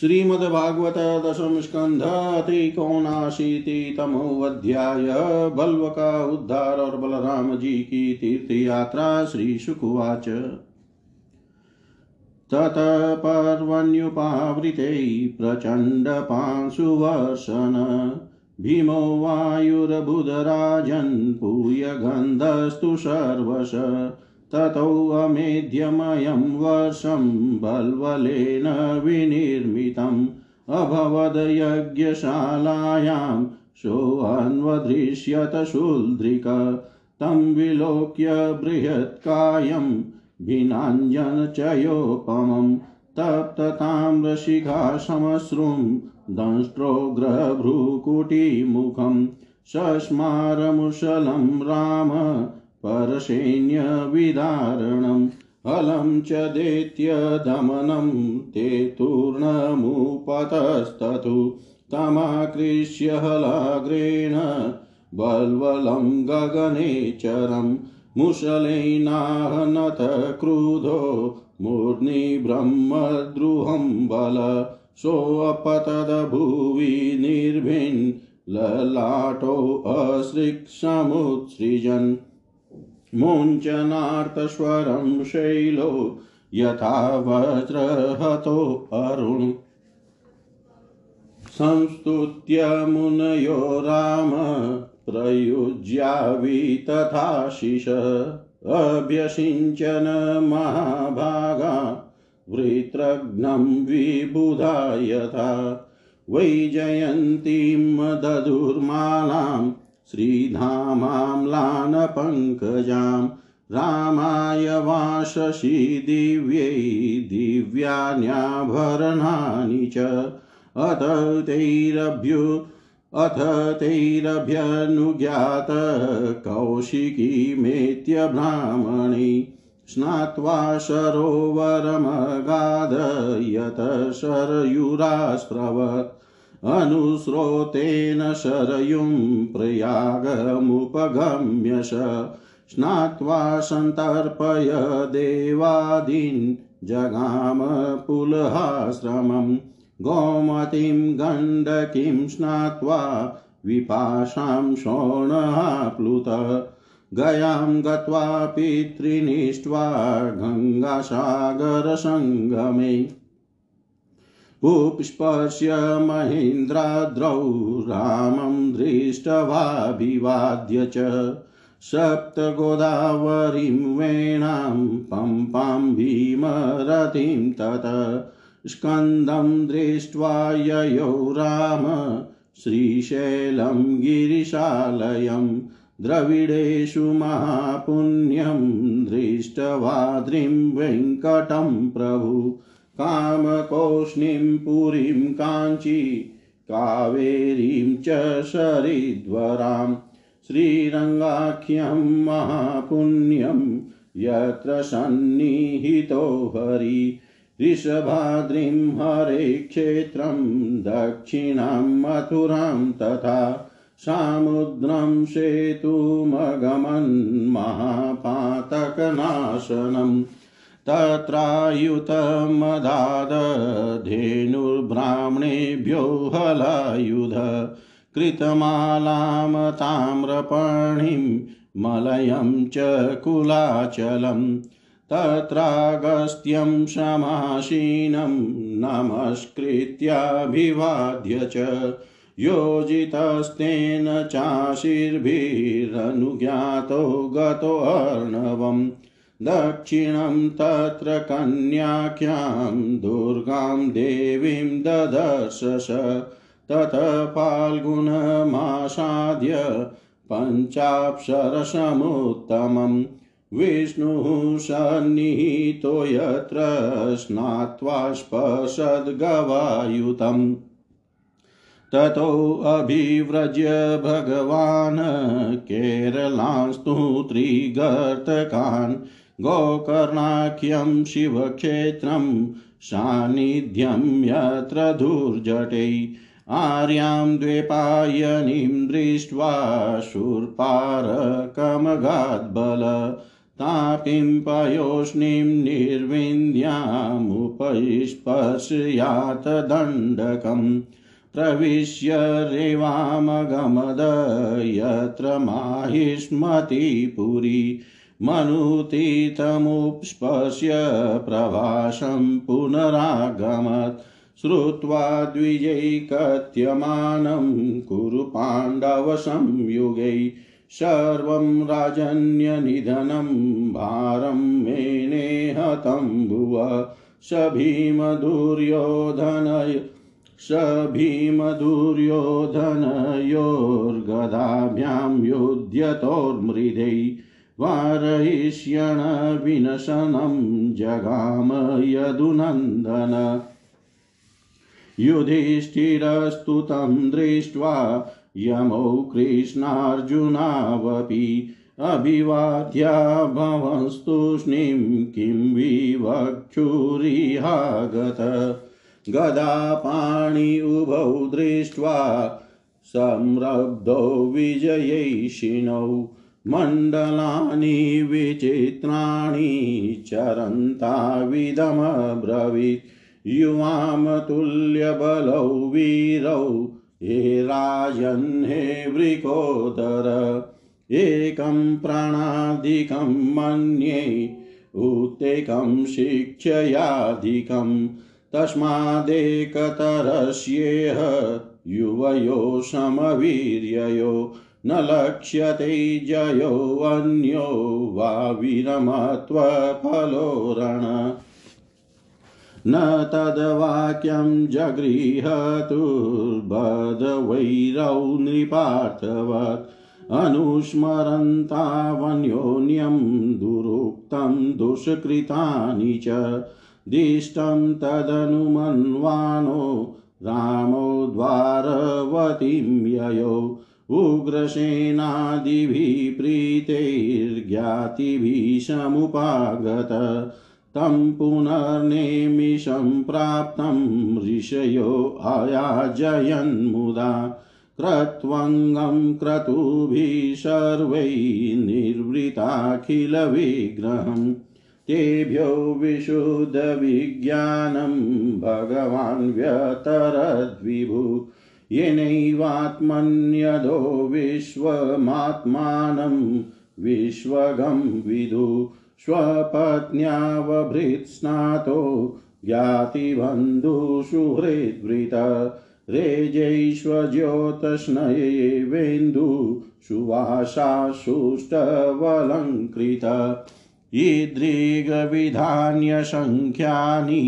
श्रीमद्भागवत दशम स्कंध त्रिकोणाशीतितमोऽध्याय बल्व का उद्धार और बलराम जी की तीर्थ श्री शुकुवाच। तत पर्वण्युपावृते प्रचण्डपांशुवर्षन् भीमो वायुर्बुधराजन् पूयगन्धस्तु सर्वश ततोऽमेध्यमयं वर्षं बल्वलेन विनिर्मितम् अभवद् यज्ञशालायां सोऽन्वदृश्यत शूल्द्रिक तं विलोक्य बृहत्कायं भिनाञ्जनचयोपमं तप्तताम्रशिखाशमश्रुं दंष्ट्रोग्रभ्रुकुटिमुखं सस्मारमुशलं राम परसैन्यविदारणम् हलं च दैत्यदमनं ते तूर्णमुपतस्ततु तमाकृष्य हलाग्रेण बल्वलं गगनेचरं मुशलैनाहनत क्रुधो मूर्ध्नि ब्रह्मद्रुहं बल सोऽपतदभुवि निर्भिन् ललाटोऽसृक्समुत्सृजन् मुञ्चनार्तस्वरं शैलो यथा वज्रहतोऽरुण संस्तुत्य मुनयो राम प्रयुज्यावि तथाशिष अभ्यसिञ्चन महाभागा वृत्रघ्नं विबुधा यथा। वैजयन्तीं दधुर्मालां श्रीधामाम्लानपङ्कजां रामाय वाशसि दिव्यै दिव्यान्याभरणानि च। अथ तैरभ्यु, अथ तैरभ्यनुज्ञात कौशिकीमेत्य ब्राह्मणै स्नात्वा सरोवरमगाधयत शरयुरास्रवत्। अनुस्रोतेन शरयुं प्रयागमुपगम्य स स्नात्वा सन्तर्पय देवादीन् जगाम पुलहाश्रमं, गोमतीं गण्डकीं स्नात्वा विपाशां शोणः गयां गत्वा पितृनिष्ट्वा गङ्गासागरसङ्गमे। उपस्पर्श्य महेन्द्राद्रौ रामं दृष्ट्वाभिवाद्य च सप्तगोदावरीं वेणां पम्पां भीमरतिं तत स्कन्दं दृष्ट्वा ययौ राम श्रीशैलं गिरिशालयं द्रविडेषु महापुण्यं दृष्टवाद्रिं वेङ्कटं प्रभु कामकोष्णीं पुरीं काञ्ची, कावेरीं च शरिद्वरां श्रीरङ्गाख्यं महापुण्यं यत्र सन्निहितो हरि। ऋषभाद्रिं हरे क्षेत्रं, दक्षिणां मथुरां तथा सामुद्रं सेतुमगमन् महापातकनाशनम्। तत्रायुतमदादधेनुर्ब्राह्मणेभ्यो हलायुध कृतमालां ताम्रपर्णिं मलयं च कुलाचलं तत्रागस्त्यं समासीनं नमस्कृत्याभिवाद्य च योजितस्तेन चाशीर्भिरनुज्ञातो गतोऽर्णवम् दक्षिणं तत्र कन्याख्यां, दुर्गां देवीं ददर्शस तत फाल्गुनमासाद्य पञ्चाप्सरसमुत्तमं। विष्णुः सन्निहितो यत्र स्नात्वा स्पशद्गवायुतम् ततोऽभिव्रज्य भगवान् केरलांस्तु त्रिगर्तकान्। गोकर्णाख्यं शिवक्षेत्रं सान्निध्यं यत्र धूर्जटै। आर्यां द्वेपायनीं दृष्ट्वा शूर्पारकमगाद्बल। तापिं पयोष्णीं निर्विन्द्यामुपस्पर्शयात् दण्डकम् प्रविश्य रेवामगमद यत्र माहिष्मतिपुरी। मनुतीतमुपस्पर्श्य प्रवासं पुनरागमत्। श्रुत्वा द्विजैकत्यमानं कुरु पाण्डवसंयुगै सर्वं राजन्यनिधनं भारं मेनेहतं भुव स भीमदुर्योधनय स भीमदुर्योधनयोर्गदाभ्यां युध्यतोर्मृदै वारयिष्यणविनशनं जगाम यदुनन्दन। युधिष्ठिरस्तु तं दृष्ट्वा, यमौ कृष्णार्जुनावपि अभिवाद्या भवस्तूष्णीं किं विवक्षुरिहागत। गदापाणि उभौ दृष्ट्वा, संरब्धौ विजयैषिणौ मण्डलानि विचित्राणि चरन्ताविदमब्रवीत् युवामतुल्यबलौ वीरौ, हे राजन्, हे वृकोदर। एकं प्राणाधिकं मन्ये, उत्तेकं शिक्षयाधिकम् तस्मादेकतरस्येह युवयो समवीर्ययो। न लक्ष्यते जयोऽन्यो वा विरमत्वफलोरण न तद्वाक्यं जगृहतुर्बधवैरौ नृपार्थवत्। अनुस्मरन्तावन्योन्यं दुरुक्तं दुष्कृतानि च। दिष्टं तदनुमन्वानो, रामो द्वारवतीं ययो। उग्रसेनादिभिः प्रीतैर्ज्ञातिभिः समुपागत तं पुनर्नेमिषं प्राप्तं ऋषयो अयाजयन्मुदा क्रत्वङ्गं क्रतुभिः सर्वैः निर्वृताखिलविग्रहम्। तेभ्यो विशुद्धविज्ञानं भगवान् व्यतरद्विभु। येनैवात्मन्यदो विश्वमात्मानं विश्वगं विदु स्वपत्न्यावभृत्स्नातो ज्ञातिबन्धुसुहृद्वृत रेजैश्वज्योतस्नयेवेन्दु सुवासासुष्टवलङ्कृत ईदृगविधान्यसङ्ख्यानि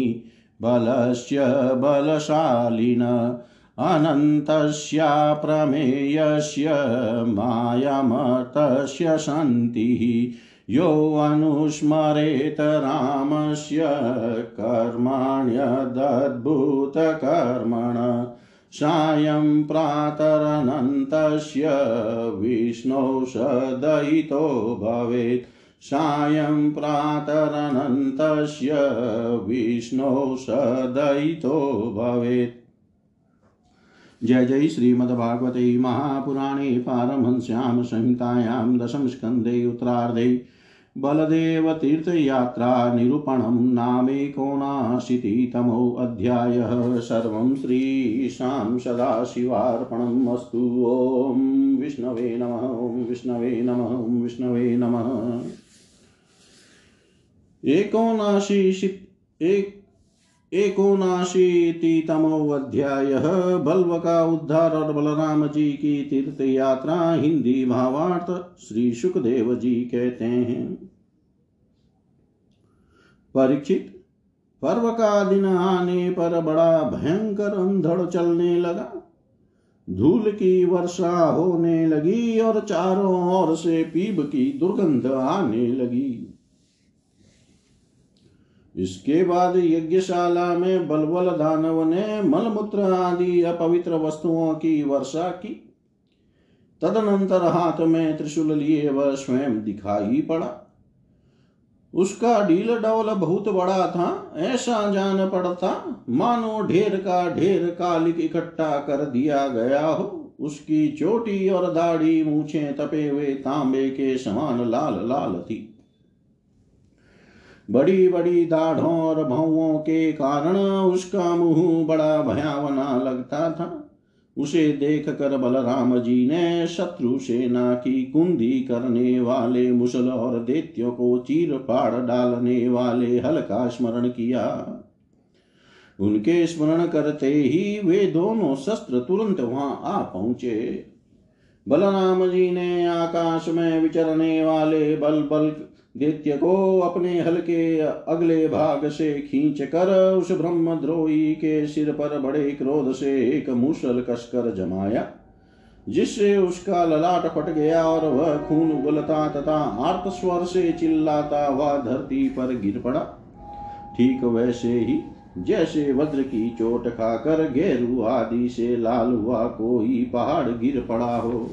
बलस्य बलशालिन अनन्तस्याप्रमेयस्य मायामर्तस्य सन्तिः यो अनुस्मरेत रामस्य कर्माण्यदद्भुतकर्मण। सायं प्रातरनन्तस्य विष्णौ सदयितो भवेत्। सायं प्रातरनन्तस्य विष्णौ सदयितो भवेत्। जय जय श्रीमद्भागवते महापुराणे पारमहंस्यां संहितायां दशमस्कन्धे उत्तरार्धे। बलदेव तीर्थयात्रा निरूपणं नामेकोनाशीतितमोऽध्यायः सर्वं श्रीशां सदाशिवार्पणम् अस्तु। ॐ विष्णवे नमः, ॐ विष्णवे नमः, ॐ विष्णवे नमः। एकोनाशीषित एक एकोनाशीतितमोऽध्याय बल्व का उद्धार और बलराम जी की तीर्थ यात्रा हिंदी भावार्थ श्री सुखदेव जी कहते हैं। परीक्षित, पर्व का दिन आने पर बड़ा भयंकर अंधड़ चलने लगा। धूल की वर्षा होने लगी और चारों ओर से पीब की दुर्गंध आने लगी। इसके बाद यज्ञशाला में बलबल दानव ने मलमूत्र आदि अपवित्र वस्तुओं की वर्षा की। तदनंतर हाथ में त्रिशूल लिए वह स्वयं दिखाई पड़ा। उसका ढील डौल बहुत बड़ा था, ऐसा जान पड़ता, मानो ढेर का ढेर कालिक इकट्ठा कर दिया गया हो। उसकी चोटी और दाढ़ी मूछे तपे हुए तांबे के समान लाल लाल थी। बड़ी बड़ी दाढ़ों और भावों के कारण उसका मुँह बड़ा भयावना लगता था। उसे देख कर बलराम जी ने शत्रु सेना की कुंदी करने वाले मुसल और दैत्यों को चीर फाड़ डालने वाले हल का स्मरण किया। उनके स्मरण करते ही वे दोनों शस्त्र तुरंत वहाँ आ पहुँचे। बलराम जी ने आकाश में विचरने वाले बल बल दैत्य को अपने हल के अगले भाग से खींच कर उस ब्रह्मद्रोही के सिर पर बड़े क्रोध से एक मुसल कसकर जमाया, जिससे उसका ललाट फट गया और वह खून उगलता तथा आर्त स्वर से चिल्लाता हुआ धरती पर गिर पड़ा। ठीक वैसे ही जैसे वज्र की चोट खाकर गेरु आदि से लाल हुआ कोई पहाड़ गिर पड़ा हो।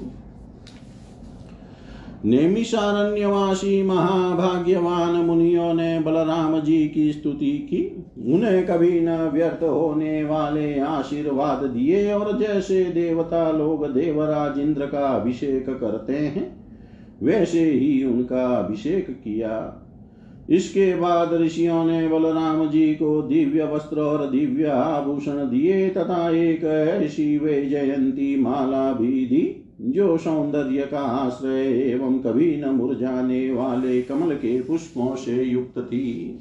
नेमिषारण्यवासी महाभाग्यवान मुनियों ने बलराम जी की स्तुति की। उन्हें कभी न व्यर्थ होने वाले आशीर्वाद दिए और जैसे देवता लोग देवराज इंद्र का अभिषेक करते हैं, वैसे ही उनका अभिषेक किया। इसके बाद ऋषियों ने बलराम जी को दिव्य वस्त्र और दिव्य आभूषण दिए तथा एक ऐसी वे जयंती माला भी दी। जो सौंदर्य का आश्रय एवं कभी न मुरझाने वाले कमल के पुष्पों से युक्त थी।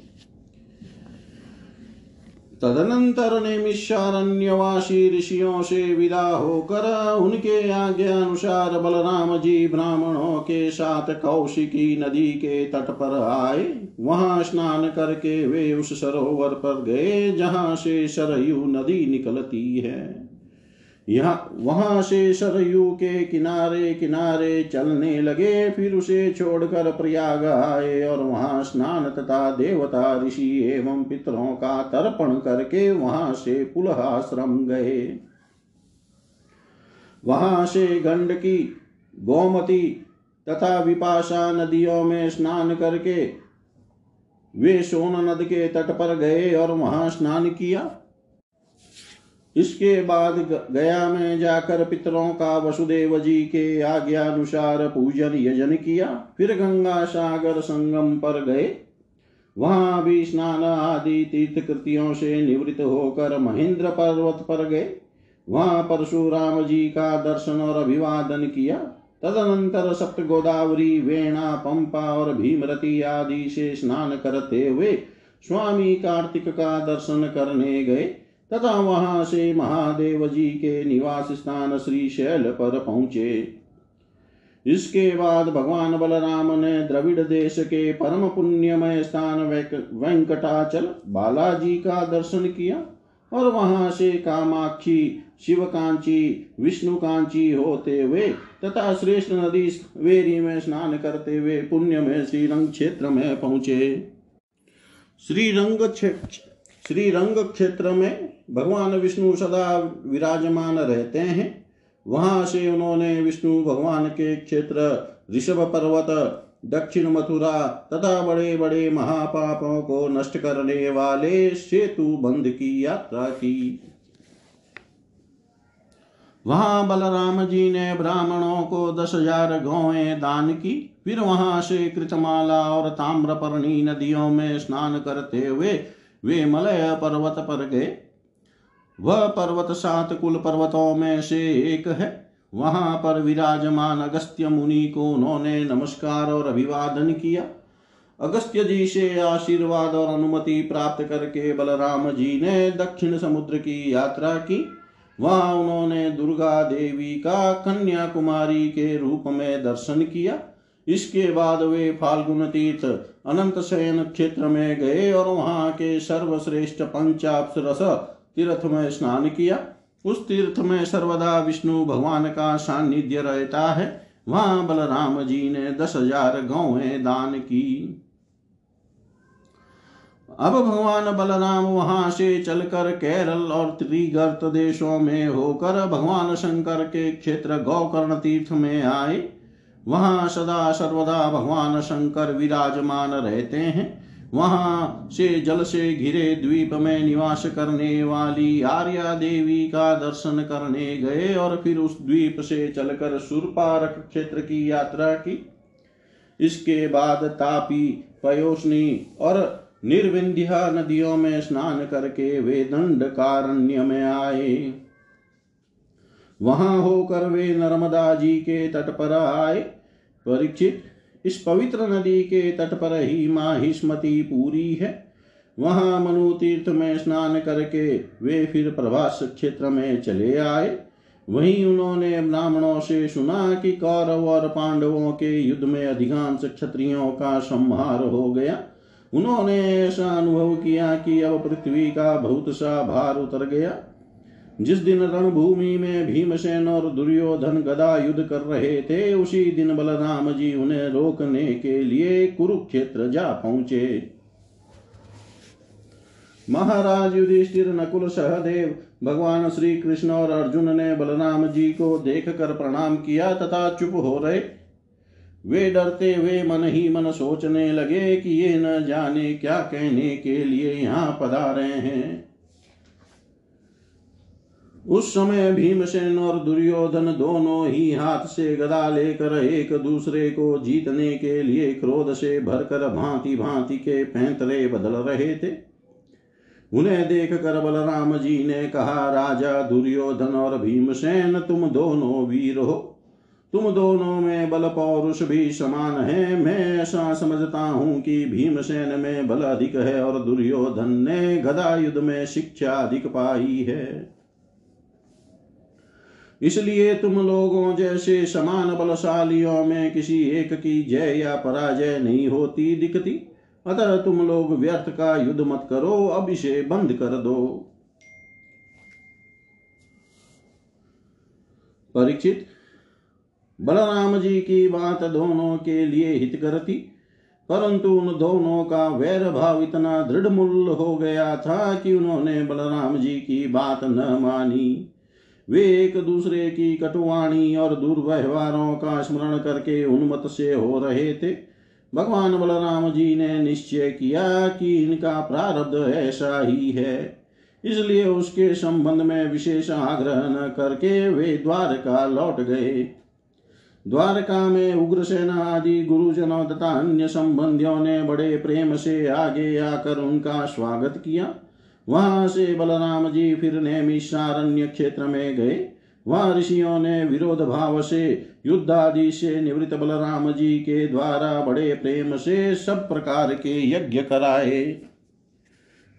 तदनंतर ने मिशारण्यवासी ऋषियों से विदा होकर उनके आज्ञा अनुसार बलराम जी ब्राह्मणों के साथ कौशिकी नदी के तट पर आए। वहाँ स्नान करके वे उस सरोवर पर गए जहाँ से सरयू नदी निकलती है। यहाँ वहाँ से सरयू के किनारे किनारे चलने लगे, फिर उसे छोड़कर प्रयाग आए और वहाँ स्नान तथा देवता, ऋषि एवं पितरों का तर्पण करके वहाँ से पुलहाश्रम गए। वहाँ से गंडकी गोमती तथा विपाशा नदियों में स्नान करके वे सोन नद के तट पर गए और वहाँ स्नान किया। इसके बाद गया में जाकर पितरों का वसुदेव जी के आज्ञा अनुसार पूजन यजन किया। फिर गंगा सागर संगम पर गए। वहाँ भी स्नान आदि तीर्थ कृतियों से निवृत्त होकर महेंद्र पर्वत पर गए। वहाँ परशुराम जी का दर्शन और अभिवादन किया। तदनंतर सप्त गोदावरी वेणा, पंपा और भीमरती आदि से स्नान करते हुए स्वामी कार्तिक का दर्शन करने गए। तथा वहाँ से महादेव जी के निवास स्थान श्री शैल पर पहुँचे। इसके बाद भगवान बलराम ने द्रविड़ देश के परम पुण्यमय स्थान वेंकटाचल बालाजी का दर्शन किया और वहाँ से कामाक्षी शिवकांची, विष्णुकांची होते हुए तथा श्रेष्ठ नदी वेरी में स्नान करते हुए पुण्य में श्रीरंग क्षेत्र में पहुँचे। श्रीरंग श्री रंग क्षेत्र में भगवान विष्णु सदा विराजमान रहते हैं। वहाँ से उन्होंने विष्णु भगवान के क्षेत्र, ऋषभ पर्वत, दक्षिण मथुरा तथा बड़े बड़े महापापों को नष्ट करने वाले सेतु बंध की यात्रा की। वहाँ बलराम जी ने ब्राह्मणों को दस हज़ार गौएँ दान की। फिर वहाँ से कृतमाला और ताम्रपर्णी नदियों में स्नान करते हुए वे मलय पर्वत पर गए। वह पर्वत सात कुल पर्वतों में से एक है। वहाँ पर विराजमान अगस्त्य मुनि को उन्होंने नमस्कार और अभिवादन किया। अगस्त्य जी से आशीर्वाद और अनुमति प्राप्त करके बलराम जी ने दक्षिण समुद्र की यात्रा की। वहाँ उन्होंने दुर्गा देवी का कन्याकुमारी के रूप में दर्शन किया। इसके बाद वे फाल्गुन तीर्थ, अनंत शयन क्षेत्र में गए और वहाँ के सर्वश्रेष्ठ पंचाप्सरस तीर्थ में स्नान किया। उस तीर्थ में सर्वदा विष्णु भगवान का सानिध्य रहता है। वहाँ बलराम जी ने दस हज़ार गौएँ दान की। अब भगवान बलराम वहाँ से चलकर केरल और त्रिगर्त देशों में होकर भगवान शंकर के क्षेत्र गौकर्ण तीर्थ में आए। वहाँ सदा सर्वदा भगवान शंकर विराजमान रहते हैं। वहाँ से जल से घिरे द्वीप में निवास करने वाली आर्या देवी का दर्शन करने गए और फिर उस द्वीप से चलकर सुरपारक क्षेत्र की यात्रा की। इसके बाद तापी पयोष्णी और निर्विंध्या नदियों में स्नान करके वे दंड कारण्य में आए। वहाँ होकर वे नर्मदा जी के तट पर आए। परीक्षित इस पवित्र नदी के तट पर ही माहिष्मती पूरी है। वहाँ मनु तीर्थ में स्नान करके वे फिर प्रभास क्षेत्र में चले आए। वहीं उन्होंने ब्राह्मणों से सुना कि कौरव और पांडवों के युद्ध में अधिकांश क्षत्रियों का संहार हो गया। उन्होंने ऐसा अनुभव किया कि अब पृथ्वी का बहुत सा भार उतर गया। जिस दिन रणभूमि में भीमसेन और दुर्योधन गदा युद्ध कर रहे थे, उसी दिन बलराम जी उन्हें रोकने के लिए कुरुक्षेत्र जा पहुँचे। महाराज युधिष्ठिर, नकुल सहदेव, भगवान श्री कृष्ण और अर्जुन ने बलराम जी को देख कर प्रणाम किया तथा चुप हो रहे। वे डरते हुए मन ही मन सोचने लगे कि ये न जाने क्या कहने के लिए यहाँ पधारे हैं। उस समय भीमसेन और दुर्योधन दोनों ही हाथ से गदा लेकर एक दूसरे को जीतने के लिए क्रोध से भरकर भांति भांति के पैंतरे बदल रहे थे। उन्हें देख कर बलराम जी ने कहा, राजा दुर्योधन और भीमसेन, तुम दोनों वीर हो। तुम दोनों में बल पौरुष भी समान है। मैं ऐसा समझता हूँ कि भीमसेन में बल अधिक है और दुर्योधन ने गदा युद्ध में शिक्षा अधिक पाई है। इसलिए तुम लोगों जैसे समान बलशालियों में किसी एक की जय या पराजय नहीं होती दिखती। अतः तुम लोग व्यर्थ का युद्ध मत करो, अब इसे बंद कर दो। परीक्षित, बलराम जी की बात दोनों के लिए हित करती परंतु उन दोनों का वैर भाव इतना दृढ़ मूल हो गया था कि उन्होंने बलराम जी की बात न मानी। वे एक दूसरे की कटुवाणी और दुर्व्यवहारों का स्मरण करके उन्मत से हो रहे थे। भगवान बलराम जी ने निश्चय किया कि इनका प्रारब्ध ऐसा ही है। इसलिए उसके संबंध में विशेष आग्रह न करके वे द्वारका लौट गए। द्वारका में उग्रसेन आदि गुरुजनों तथा अन्य संबंधियों ने बड़े प्रेम से आगे आकर उनका स्वागत किया। वहाँ से बलराम जी फिर नैमिषारण्य क्षेत्र में गए। वहाँ ऋषियों ने विरोध भाव से, युद्धादि से निवृत्त बलराम जी के द्वारा बड़े प्रेम से सब प्रकार के यज्ञ कराए।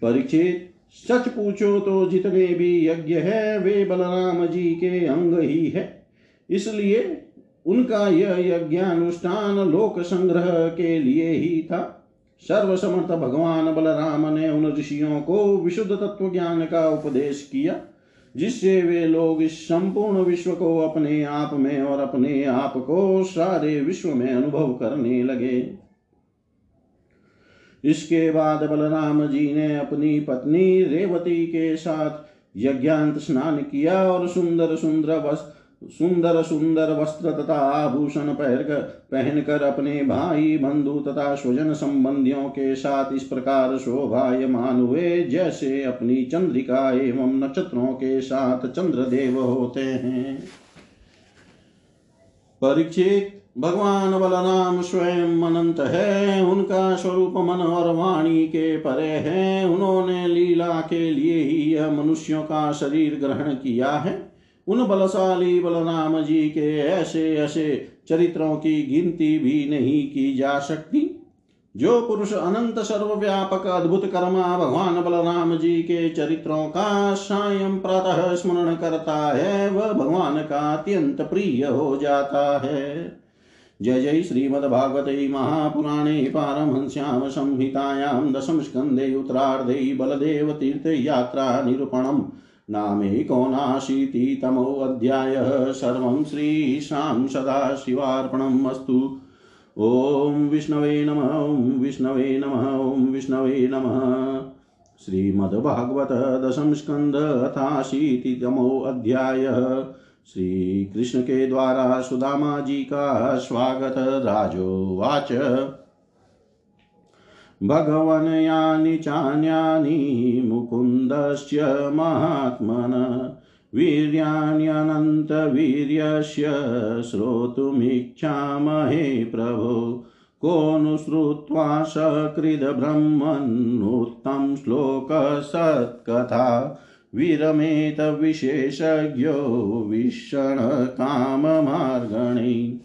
परीक्षित सच पूछो तो जितने भी यज्ञ है, वे बलराम जी के अंग ही है। इसलिए उनका यह यज्ञानुष्ठान लोक संग्रह के लिए ही था। सर्वसमर्थ भगवान बलराम ने उन ऋषियों को विशुद्ध तत्व ज्ञान का उपदेश किया, जिससे वे लोग इस संपूर्ण विश्व को अपने आप में और अपने आप को सारे विश्व में अनुभव करने लगे। इसके बाद बलराम जी ने अपनी पत्नी रेवती के साथ यज्ञांत स्नान किया और सुंदर सुंदर वस्त्र सुंदर सुंदर वस्त्र तथा आभूषण पहनकर पहनकर अपने भाई बंधु तथा स्वजन संबंधियों के साथ इस प्रकार शोभायमान हुए, जैसे अपनी चंद्रिका एवं नक्षत्रों के साथ चंद्रदेव होते हैं। परीक्षित, भगवान बलराम स्वयं अनंत है, उनका स्वरूप मन और वाणी के परे है। उन्होंने लीला के लिए ही यह मनुष्यों का शरीर ग्रहण किया है। उन बलशाली बलराम जी के ऐसे ऐसे चरित्रों की गिनती भी नहीं की जा सकती। जो पुरुष अनंत सर्वव्यापक अद्भुत कर्मा भगवान बलराम जी के चरित्रों का सायं प्रातः स्मरण करता है, वह भगवान का अत्यंत प्रिय हो जाता है। जय जय श्रीमद्भागवते महापुराणे पारमहंस्यां संहितायां दशम स्कन्धे उत्तरार्धे बलदेव तीर्थयात्रा निरूपणम् नामेकोनाशीतितमोऽध्यायः सर्वं श्रीशां सदाशिवार्पणम् अस्तु। ॐ विष्णवे नमः, ॐ विष्णवे नमः, ॐ विष्णवे नमः। श्रीमद्भागवत दशम स्कंद अथाशीतितमोऽध्यायः श्री के द्वारा सुदामा जी का स्वागत। राजोवाच। भगवन् यानि चान्यानि मुकुन्दस्य महात्मन वीर्याण्यनन्तवीर्यस्य श्रोतुमिच्छामहे प्रभो। को नु श्रुत्वा सकृद्ब्रह्मन्नुत्तं श्लोकसत्कथा विरमेत विशेषज्ञो विषणकाममार्गणे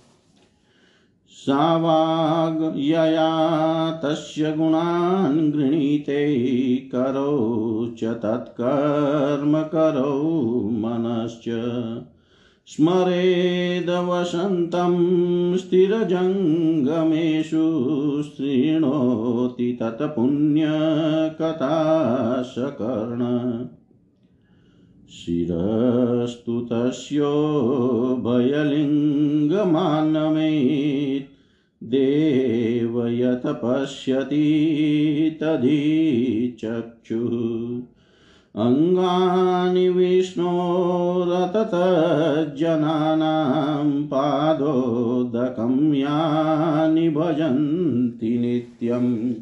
सावाग्यया तस्य गुणान् गृणीते, करो च तत्कर्म, करो मनश्च। स्मरेदवसन्तं स्थिरजङ्गमेषु शृणोति तत्पुण्यकथाशकर्ण शिरस्तु तस्यो भयलिङ्गमानमेत् देव यत पश्यति तदीचक्षुः अङ्गानि विष्णोरततज्जनानां पादोदकं यानि भजन्ति नित्यम्।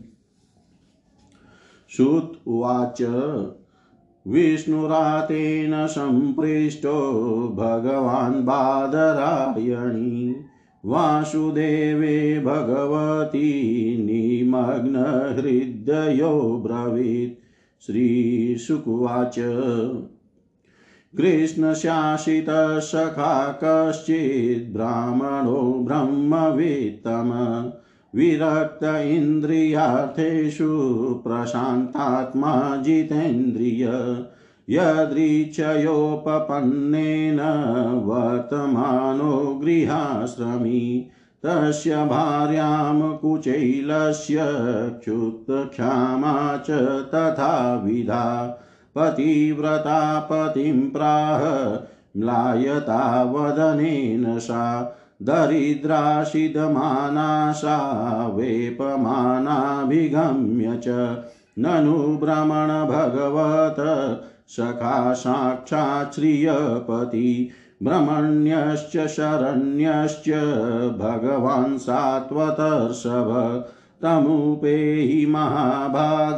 श्रुत उवाच, विष्णुरातेन सम्पृष्टो भगवान् बादरायणी। वासुदेवे भगवती निमग्नहृदयो ब्रवीत्। श्रीशुकुवाच कृष्णशासितसखा कश्चित् ब्राह्मणो ब्रह्मवित्तम। विरक्त इन्द्रियार्थेषु प्रशान्तात्मा जितेन्द्रिय। यदृच्छयोपपन्नेन वर्तमानो गृहाश्रमी तस्य भार्यां कुचैलस्य क्षुत्क्षामा च तथाविधा पतिव्रता पतिं प्राह, म्लायता वदनेन सा, दरिद्राशिदमाना सा, वेपमानाभिगम्य च, ननु भ्रमण भगवत सखा साक्षात् श्रियपति भ्रमण्यश्च शरण्यश्च भगवान् सात्वतर्षभ तमुपेहि महाभाग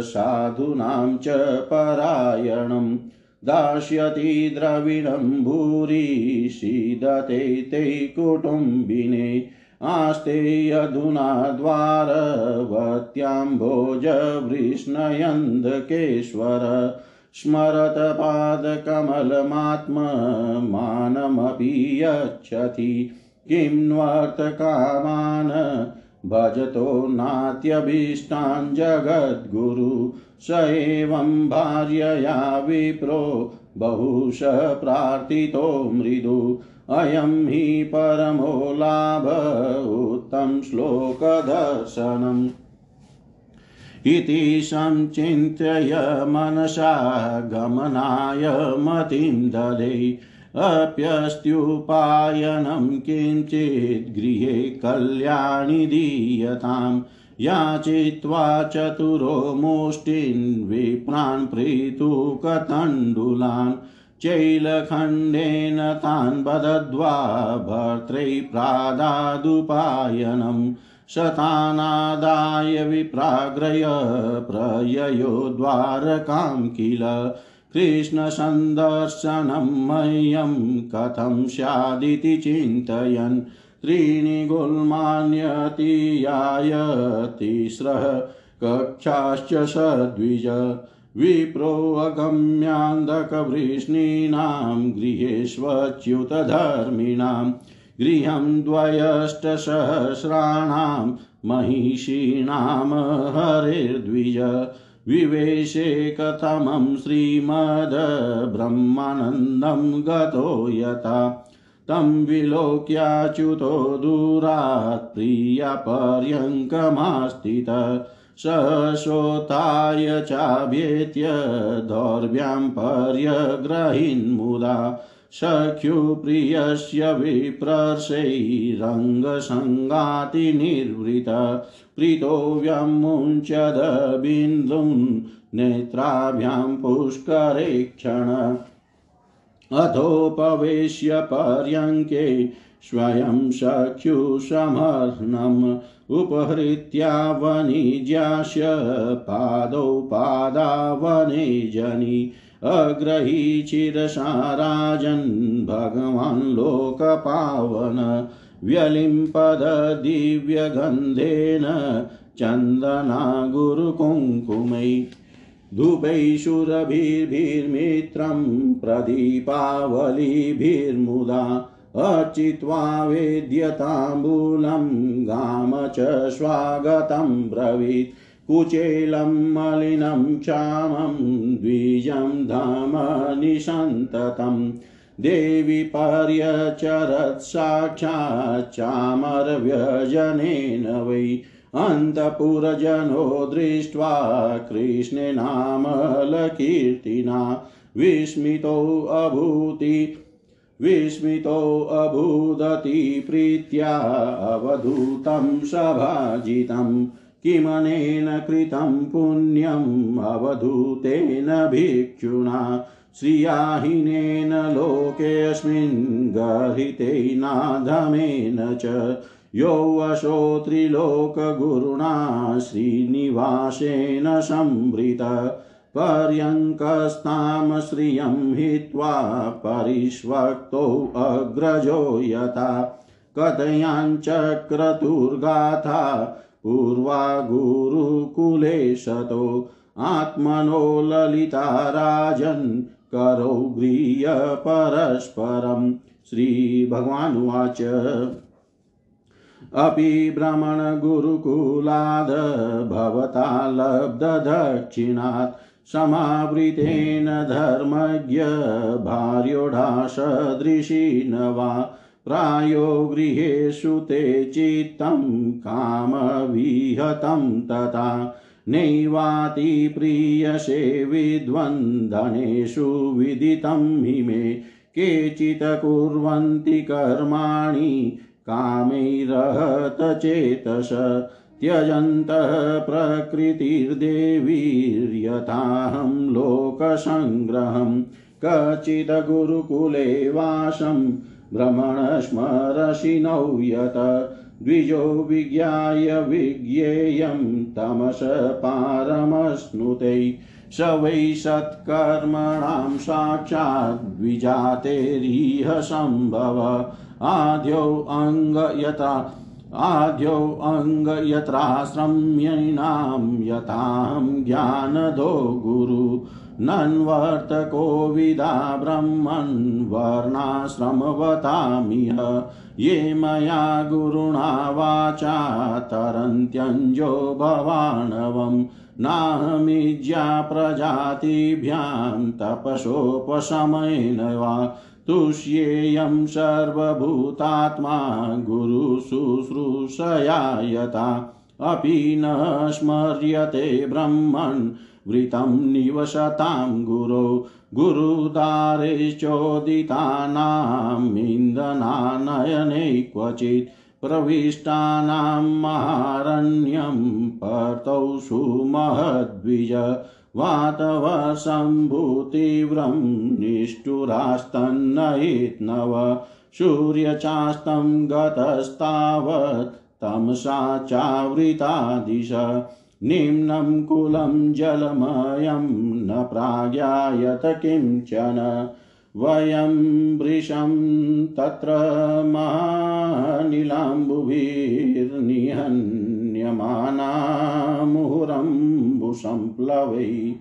साधूनां च परायणम्। दास्यति द्रविणं भूरि सीदते ते कुटुम्बिने, आस्ते अधुना द्वारवत्याम्भोजवृष्णयन्धकेश्वर स्मरत पादकमलमात्ममानमपि यच्छति किं न्वर्तकामान् भजतो नात्यभीष्टान् जगद्गुरु। स एवं भार्यया विप्रो। बहुश प्रार्थितो मृदु। अयं हि परमो लाभ। उत्तम श्लोकदर्शनम्। इति संचिन्त्य मनसा गमनाय मतिं ददे। अप्यस्त्युपायनं किञ्चित् गृहे कल्याणि दीयताम्। याचित्वा चतुरो मुष्टिन् विप्रान् प्रीतुकतण्डुलान्। चैलखण्डेन तान् बदद्वा भर्त्रै प्रादादुपायनम्। शतानादाय विप्राग्रय प्रययो द्वारकां किल कृष्णसन्दर्शनं मह्यं कथं स्यादिति चिन्तयन्। त्रीणि गुल्मान्यतीयाय तिस्रः कक्षाश्च सद्विज। विप्रोऽगम्यान्धकवृष्णीनां गृहेष्वच्युतधर्मिणां गृहं द्वयष्टसहस्राणां महिषीणां हरेर्द्विज विवेशे कथमं श्रीमद्ब्रह्मानन्दं गतो यथा। तं विलोक्याच्युतो दूरात् प्रियपर्यङ्कमास्थित। सहसोताय चाभ्येत्य दौर्भ्यां पर्यग्रहीन्मुदा सख्युप्रियस्य विप्रर्षैरङ्गसङ्गातिनिर्वृत प्रीतो व्यमुञ्चदबिन्दुं नेत्राभ्यां पुष्करे क्षण अथोपवेश्य पर्यङ्के स्वयं सख्युसमर्णम् उपहृत्यावनिज्यास्य पादौ पादावने जनि अग्रही चिरसा राजन् भगवान् लोकपावन व्यलिम्पददिव्यगन्धेन चन्दना गुरुकुङ्कुमै धूपैशुरभिर्भिर्मित्रं प्रदीपावलिभिर्मुदा अचित्वा वेद्यताम्बूलं गाम च स्वागतं ब्रवीत्। कुचेलं मलिनं क्षामं द्विजं धमनिसन्ततम् देवी पर्यचरत् साक्षाच्चामरव्यजनेन वै अन्तपुरजनो दृष्ट्वा कृष्णेनामलकीर्तिना विस्मितोऽभूति विस्मितोऽभूदति प्रीत्या अवधूतं सभाजितं किमनेन कृतं पुण्यम् अवधूतेन भिक्षुणा। श्रियाहीनेन लोकेऽस्मिन् गर्हितेनाधमेन च। योऽवशो त्रिलोकगुरुणा श्रीनिवासेन संवृत। पर्यङ्कस्तां श्रियं हित्वा परिष्वक्तोऽग्रजो यथा। कथयाञ्चक्रतुर्गाथा पूर्वा गुरुकुले शतो, आत्मनो ललिता राजन्, करौ गृह्य परस्परं। श्रीभगवानुवाच अपि भ्रमणगुरुकुलाद् भवता लब्धदक्षिणात् समावृतेन धर्मज्ञ भार्योढासदृशी वा प्रायो गृहेषु ते चित्तं कामविहतं तथा नैवाति प्रीयसे विद्वन्द्वनेषु विदितं हि मे केचित् कुर्वन्ति कर्माणि कामैरहतचेतस त्यजन्तः प्रकृतिर्देवीर्यथाहं लोकसङ्ग्रहं कचित् गुरुकुले वासं भ्रमणस्मरशिनौ यत द्विजो विज्ञाय विज्ञेयं तमस पारमश्नुते स वै सत्कर्मणां साक्षाद्विजातेरिह सम्भव। आद्यो अङ्ग यथा आद्यो अङ्ग यत्राश्रम्यणां यथाहं ज्ञानदो गुरु। नन्वर्तको विदा ब्रह्मन् वर्णाश्रमवतामिह। ये मया गुरुणा वाचा तरन्त्यञ्जो भवानवम्। नाहमिज्या प्रजातिभ्यां तपसोपशमेन वा। तुष्येयं सर्वभूतात्मा गुरुशुश्रूषया यथा। अपि न स्मर्यते ब्रह्मन् वृतं निवसतां गुरो गुरुदारेश्चोदितानामिन्दनानयने क्वचित् प्रविष्टानां महारण्यं पर्तौ सुमहद्विज वातवसम्भूतीव्रं निष्ठुरास्तन्नयित्नव सूर्यचास्तं गतस्तावत् तमसा चावृता दिश निम्नं कुलं जलमयं न प्राज्ञायत किंचन। वयं वृषं तत्र मानिलाम्बुभिर्निहन्यमाना मुहुरम्बुसम्प्लवै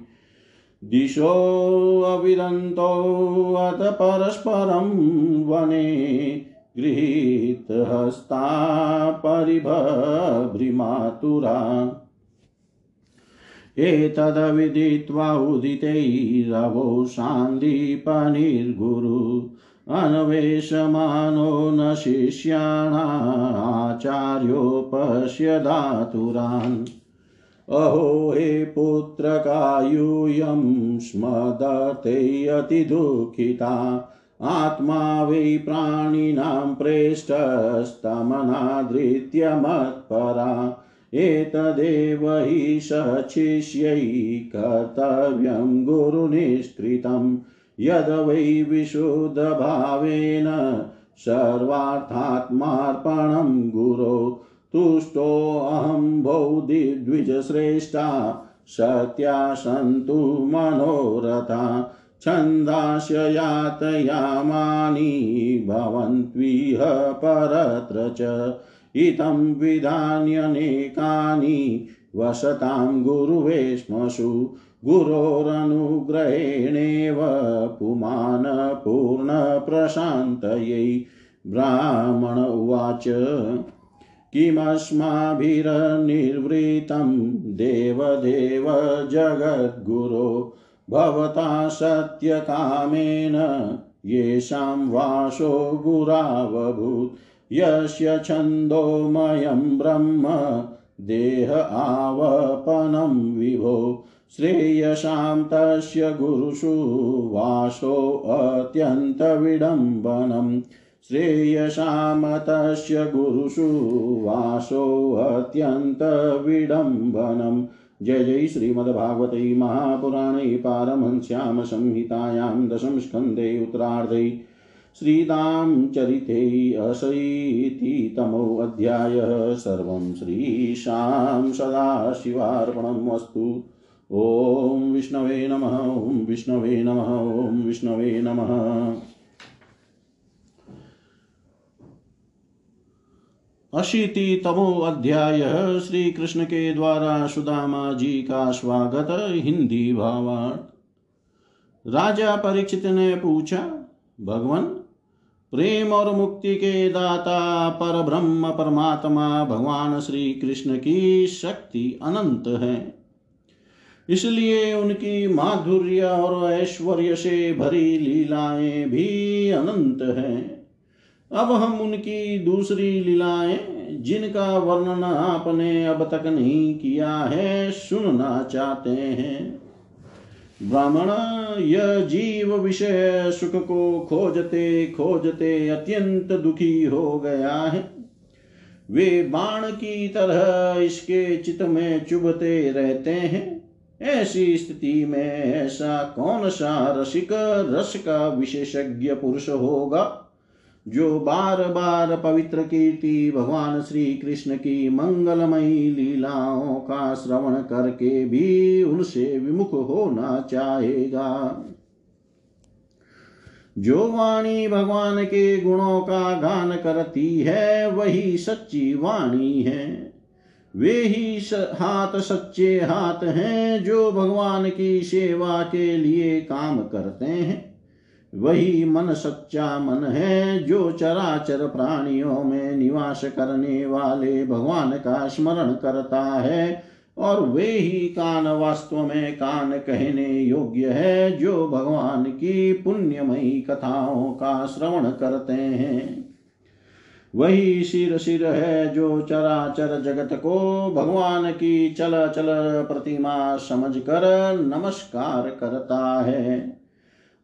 दिशोऽविदन्तोऽथ परस्परं वने गृहीतहस्ता परिभ्रिमातुरा एतदविदित्वा उदितैरवो सान्दीपनिर्गुरु। अन्वेषमानो न शिष्याणाचार्यो पश्यदातुरान् अहो हे पुत्रकायूयं स्मदते अतिदुःखिता। आत्मा वै प्राणिनां प्रेष्ठस्तमनाधृत्य मत्परा एतदेव हि सशिष्यै कर्तव्यं गुरुनिष्कृतं। यद वै विशुद्धभावेन सर्वार्थात्मार्पणं गुरो तुष्टोऽहं बौद्धिद्विजश्रेष्ठा सत्या सन्तु मनोरथा छन्दास्य यातयामानि भवन्त्विह परत्र च। इतं विधान्यनेकानि वसतां गुरुवेश्मसु गुरोरनुग्रहेणेव पुमान् पूर्णप्रशान्तयै ब्राह्मण उवाच, किमस्माभिर्निवृत्तं देवदेव जगद्गुरो भवता सत्यकामेन येषां वासो गुरावभूत्। यस्य छन्दोमयं ब्रह्म, देह आवपनं विभो। श्रेयसां तस्य गुरुषु वासोऽत्यन्तविडम्बनम् श्रेयसां तस्य गुरुषु वासोऽत्यन्तविडम्बनम् जय जय श्रीमद्भागवते महापुराणे पारमहंस्यां संहितायां दशमस्कन्धे उत्तरार्धे। श्रीदां चरिते अशीतितमोऽध्यायः सर्वं श्रीशां सदाशिवार्पणम् अस्तु। ॐ विष्णवे नमः, ॐ विष्णवे नमः, ॐ विष्णवे नमः। अशीतितमो अध्याय श्री कृष्ण के द्वारा सुदामा जी का स्वागत हिंदी भावार्थ राजा परीक्षित ने पूछा, भगवान प्रेम और मुक्ति के दाता पर ब्रह्म परमात्मा, भगवान श्री कृष्ण की शक्ति अनंत है। इसलिए उनकी माधुर्य और ऐश्वर्य से भरी लीलाएँ भी अनंत हैं। अब हम उनकी दूसरी लीलाएँ, जिनका वर्णन आपने अब तक नहीं किया है, सुनना चाहते हैं। ब्राह्मण, यह जीव विषय सुख को खोजते खोजते अत्यंत दुखी हो गया है। वे बाण की तरह इसके चित में चुभते रहते हैं। ऐसी स्थिति में ऐसा कौन सा रसिक, रस का विशेषज्ञ पुरुष होगा? जो बार बार पवित्र कीर्ति भगवान श्री कृष्ण की मंगलमयी लीलाओं का श्रवण करके भी उनसे विमुख होना चाहेगा। जो वाणी भगवान के गुणों का गान करती है, वही सच्ची वाणी है। वे ही हाथ सच्चे हाथ हैं, जो भगवान की सेवा के लिए काम करते हैं। वही मन सच्चा मन है जो चराचर प्राणियों में निवास करने वाले भगवान का स्मरण करता है। और वे ही कान वास्तव में कान कहने योग्य है, जो भगवान की पुण्यमयी कथाओं का श्रवण करते हैं। वही सिर सिर है जो चराचर जगत को भगवान की चल चल प्रतिमा समझकर नमस्कार करता है।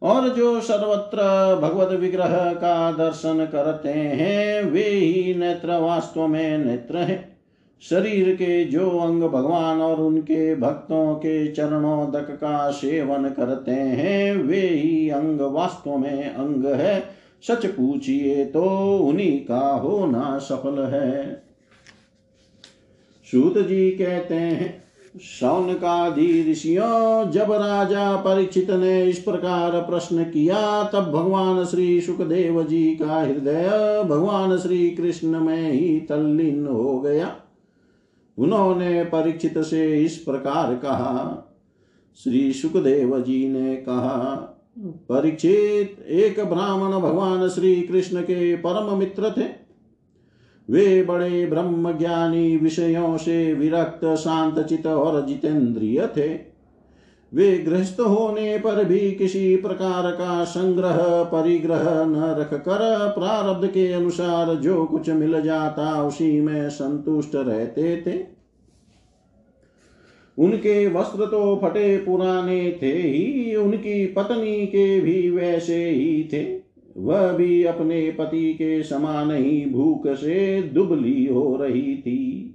और जो सर्वत्र भगवत विग्रह का दर्शन करते हैं, वे ही नेत्र वास्तव में नेत्र है। शरीर के जो अंग भगवान और उनके भक्तों के चरणों तक का सेवन करते हैं, वे ही अंग वास्तव में अंग है। सच पूछिए तो उन्हीं का होना सफल है। सूत जी कहते हैं शौनकादि ऋषियों जब राजा परीक्षित ने इस प्रकार प्रश्न किया, तब भगवान श्री सुखदेव जी का हृदय भगवान श्री कृष्ण में ही तल्लीन हो गया। उन्होंने परीक्षित से इस प्रकार कहा। श्री सुखदेव जी ने कहा, परीक्षित, एक ब्राह्मण भगवान श्री कृष्ण के परम मित्र थे। वे बड़े ब्रह्म ज्ञानी विषयों से विरक्त शांत चित और जितेंद्रिय थे। वे गृहस्थ होने पर भी किसी प्रकार का संग्रह, परिग्रह न रख कर प्रारब्ध के अनुसार जो कुछ मिल जाता, उसी में संतुष्ट रहते थे। उनके वस्त्र तो फटे पुराने थे ही, उनकी पत्नी के भी वैसे ही थे। वह भी अपने पति के समान ही भूख से दुबली हो रही थी।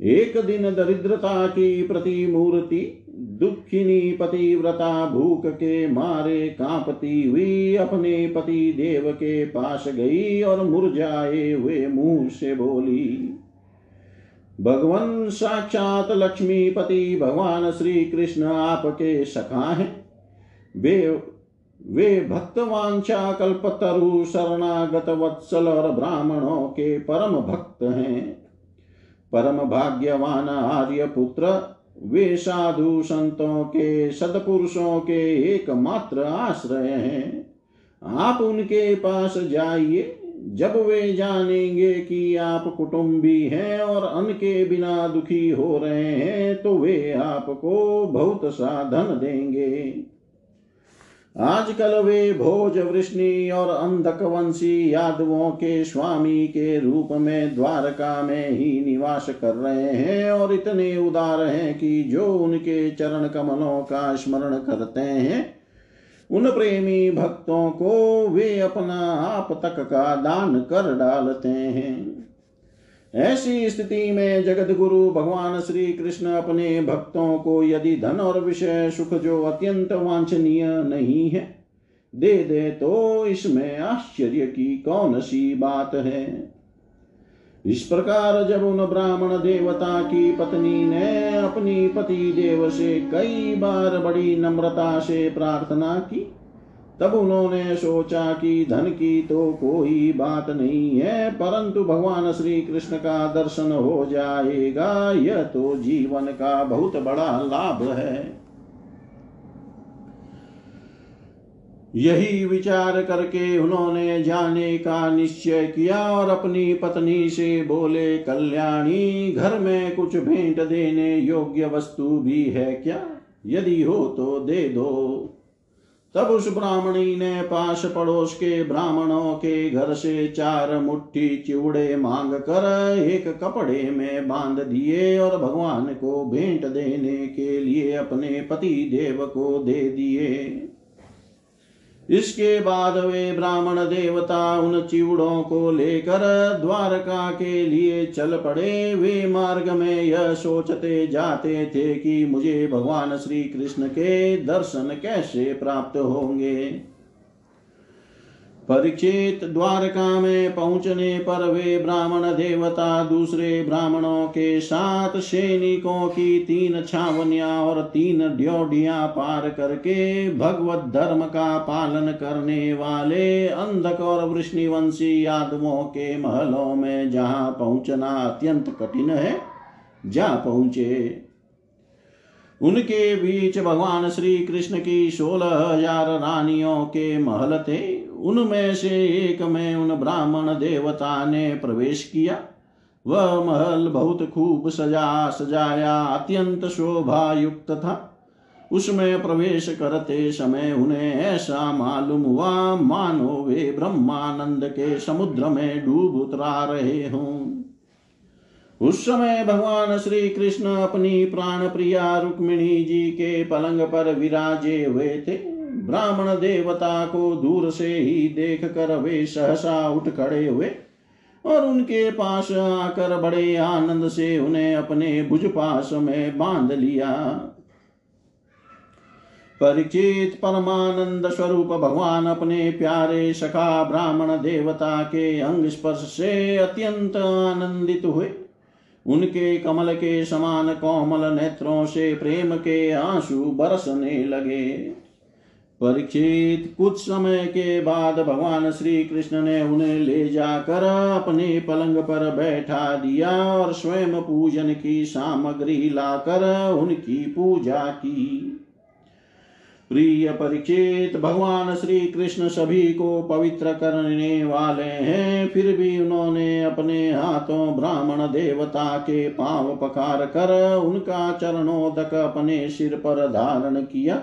एक दिन दरिद्रता की प्रतिमूर्ति दुखिनी पतिव्रता भूख के मारे कांपती हुई अपने पति देव के पास गई और मुरझाए हुए मुँह से बोली, भगवान, साक्षात लक्ष्मीपति भगवान श्री कृष्ण आपके सखा हैं। वे भक्तवांछा कल्पतरु शरणागत वत्सल और ब्राह्मणों के परम भक्त हैं। परम भाग्यवान आर्य पुत्र वे साधु संतों के, सदपुरुषों के एकमात्र आश्रय हैं। आप उनके पास जाइए, जब वे जानेंगे कि आप कुटुंबी हैं और अन्न के बिना दुखी हो रहे हैं तो वे आपको बहुत साधन देंगे। आजकल वे भोज वृष्णि और अंधकवंशी यादवों के स्वामी के रूप में द्वारका में ही निवास कर रहे हैं और इतने उदार हैं कि जो उनके चरण कमलों का स्मरण करते हैं, उन प्रेमी भक्तों को वे अपना आप तक का दान कर डालते हैं। ऐसी स्थिति में जगत गुरु भगवान श्री कृष्ण अपने भक्तों को यदि धन और विषय सुख जो अत्यंत वांछनीय नहीं है, दे दे तो इसमें आश्चर्य की कौन सी बात है? इस प्रकार जब उन ब्राह्मण देवता की पत्नी ने अपनी पति देव से कई बार बड़ी नम्रता से प्रार्थना की तब उन्होंने सोचा कि धन की तो कोई बात नहीं है, परंतु भगवान श्री कृष्ण का दर्शन हो जाएगा। यह तो जीवन का बहुत बड़ा लाभ है। यही विचार करके उन्होंने जाने का निश्चय किया और अपनी पत्नी से बोले, कल्याणी, घर में कुछ भेंट देने योग्य वस्तु भी है क्या? यदि हो तो दे दो। तब उस ब्राह्मणी ने पास पड़ोस के ब्राह्मणों के घर से चार मुट्ठी चिवड़े मांग कर एक कपड़े में बाँध दिए और भगवान को भेंट देने के लिए अपने पति देव को दे दिए। इसके बाद वे ब्राह्मण देवता उन चिवड़ों को लेकर द्वारका के लिए चल पड़े। वे मार्ग में यह सोचते जाते थे कि मुझे भगवान श्री कृष्ण के दर्शन कैसे प्राप्त होंगे। परीक्षित द्वारका में पहुँचने पर वे ब्राह्मण देवता दूसरे ब्राह्मणों के साथ सैनिकों की तीन छावनिया और तीन ड्योडिया पार करके भगवत धर्म का पालन करने वाले अंधक और वृष्णिवंशी यादवों के महलों में जहाँ पहुँचना अत्यंत कठिन है, जा पहुँचे। उनके बीच भगवान श्री कृष्ण की सोलह हज़ार रानियों के महल थे। उनमें से एक में उन ब्राह्मण देवता ने प्रवेश किया। वह महल बहुत खूब सजा सजाया, अत्यंत शोभा युक्त था। उसमें प्रवेश करते समय उन्हें ऐसा मालूम हुआ, मानो वे ब्रह्मानंद के समुद्र में डूब उतरा रहे हों। उस समय भगवान श्री कृष्ण अपनी प्राण प्रिया रुक्मिणी जी के पलंग पर विराजे हुए थे। ब्राह्मण देवता को दूर से ही देख कर वे सहसा उठ खड़े हुए और उनके पास आकर बड़े आनंद से उन्हें अपने भुज पास में बाँध लिया। परिचित परमानंद स्वरूप भगवान अपने प्यारे सखा ब्राह्मण देवता के अंग स्पर्श से अत्यंत आनंदित हुए। उनके कमल के समान कोमल नेत्रों से प्रेम के आँसू बरसने लगे। परीक्षित कुछ समय के बाद भगवान श्री कृष्ण ने उन्हें ले जाकर अपने पलंग पर बैठा दिया और स्वयं पूजन की सामग्री लाकर उनकी पूजा की। प्रिय परीक्षित भगवान श्री कृष्ण सभी को पवित्र करने वाले हैं, फिर भी उन्होंने अपने हाथों ब्राह्मण देवता के पाँव पकार कर उनका चरणों तक अपने सिर पर धारण किया।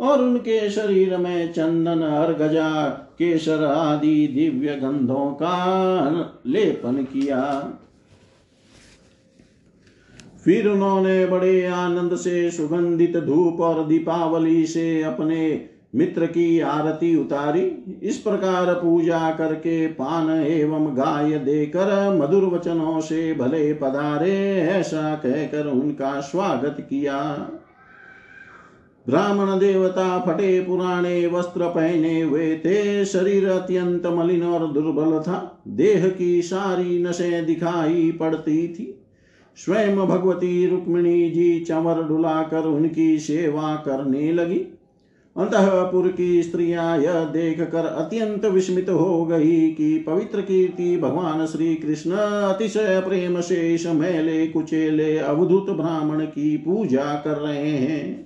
और उनके शरीर में चंदन अर्गजा केसर आदि दिव्य गंधों का लेपन किया। फिर उन्होंने बड़े आनंद से सुगंधित धूप और दीपावली से अपने मित्र की आरती उतारी। इस प्रकार पूजा करके पान एवं गाय देकर मधुर वचनों से भले पधारे, ऐसा कहकर उनका स्वागत किया। ब्राह्मण देवता फटे पुराने वस्त्र पहने हुए थे। शरीर अत्यंत मलिन और दुर्बल था। देह की सारी नशें दिखाई पड़ती थी। स्वयं भगवती रुक्मिणी जी चंवर डुलाकर उनकी सेवा करने लगी। अंतपुर की स्त्रियाँ यह देख कर अत्यंत विस्मित हो गई कि पवित्र कीर्ति भगवान श्री कृष्ण अतिशय प्रेम इस मेले कुचेले अवधुत ब्राह्मण की पूजा कर रहे हैं।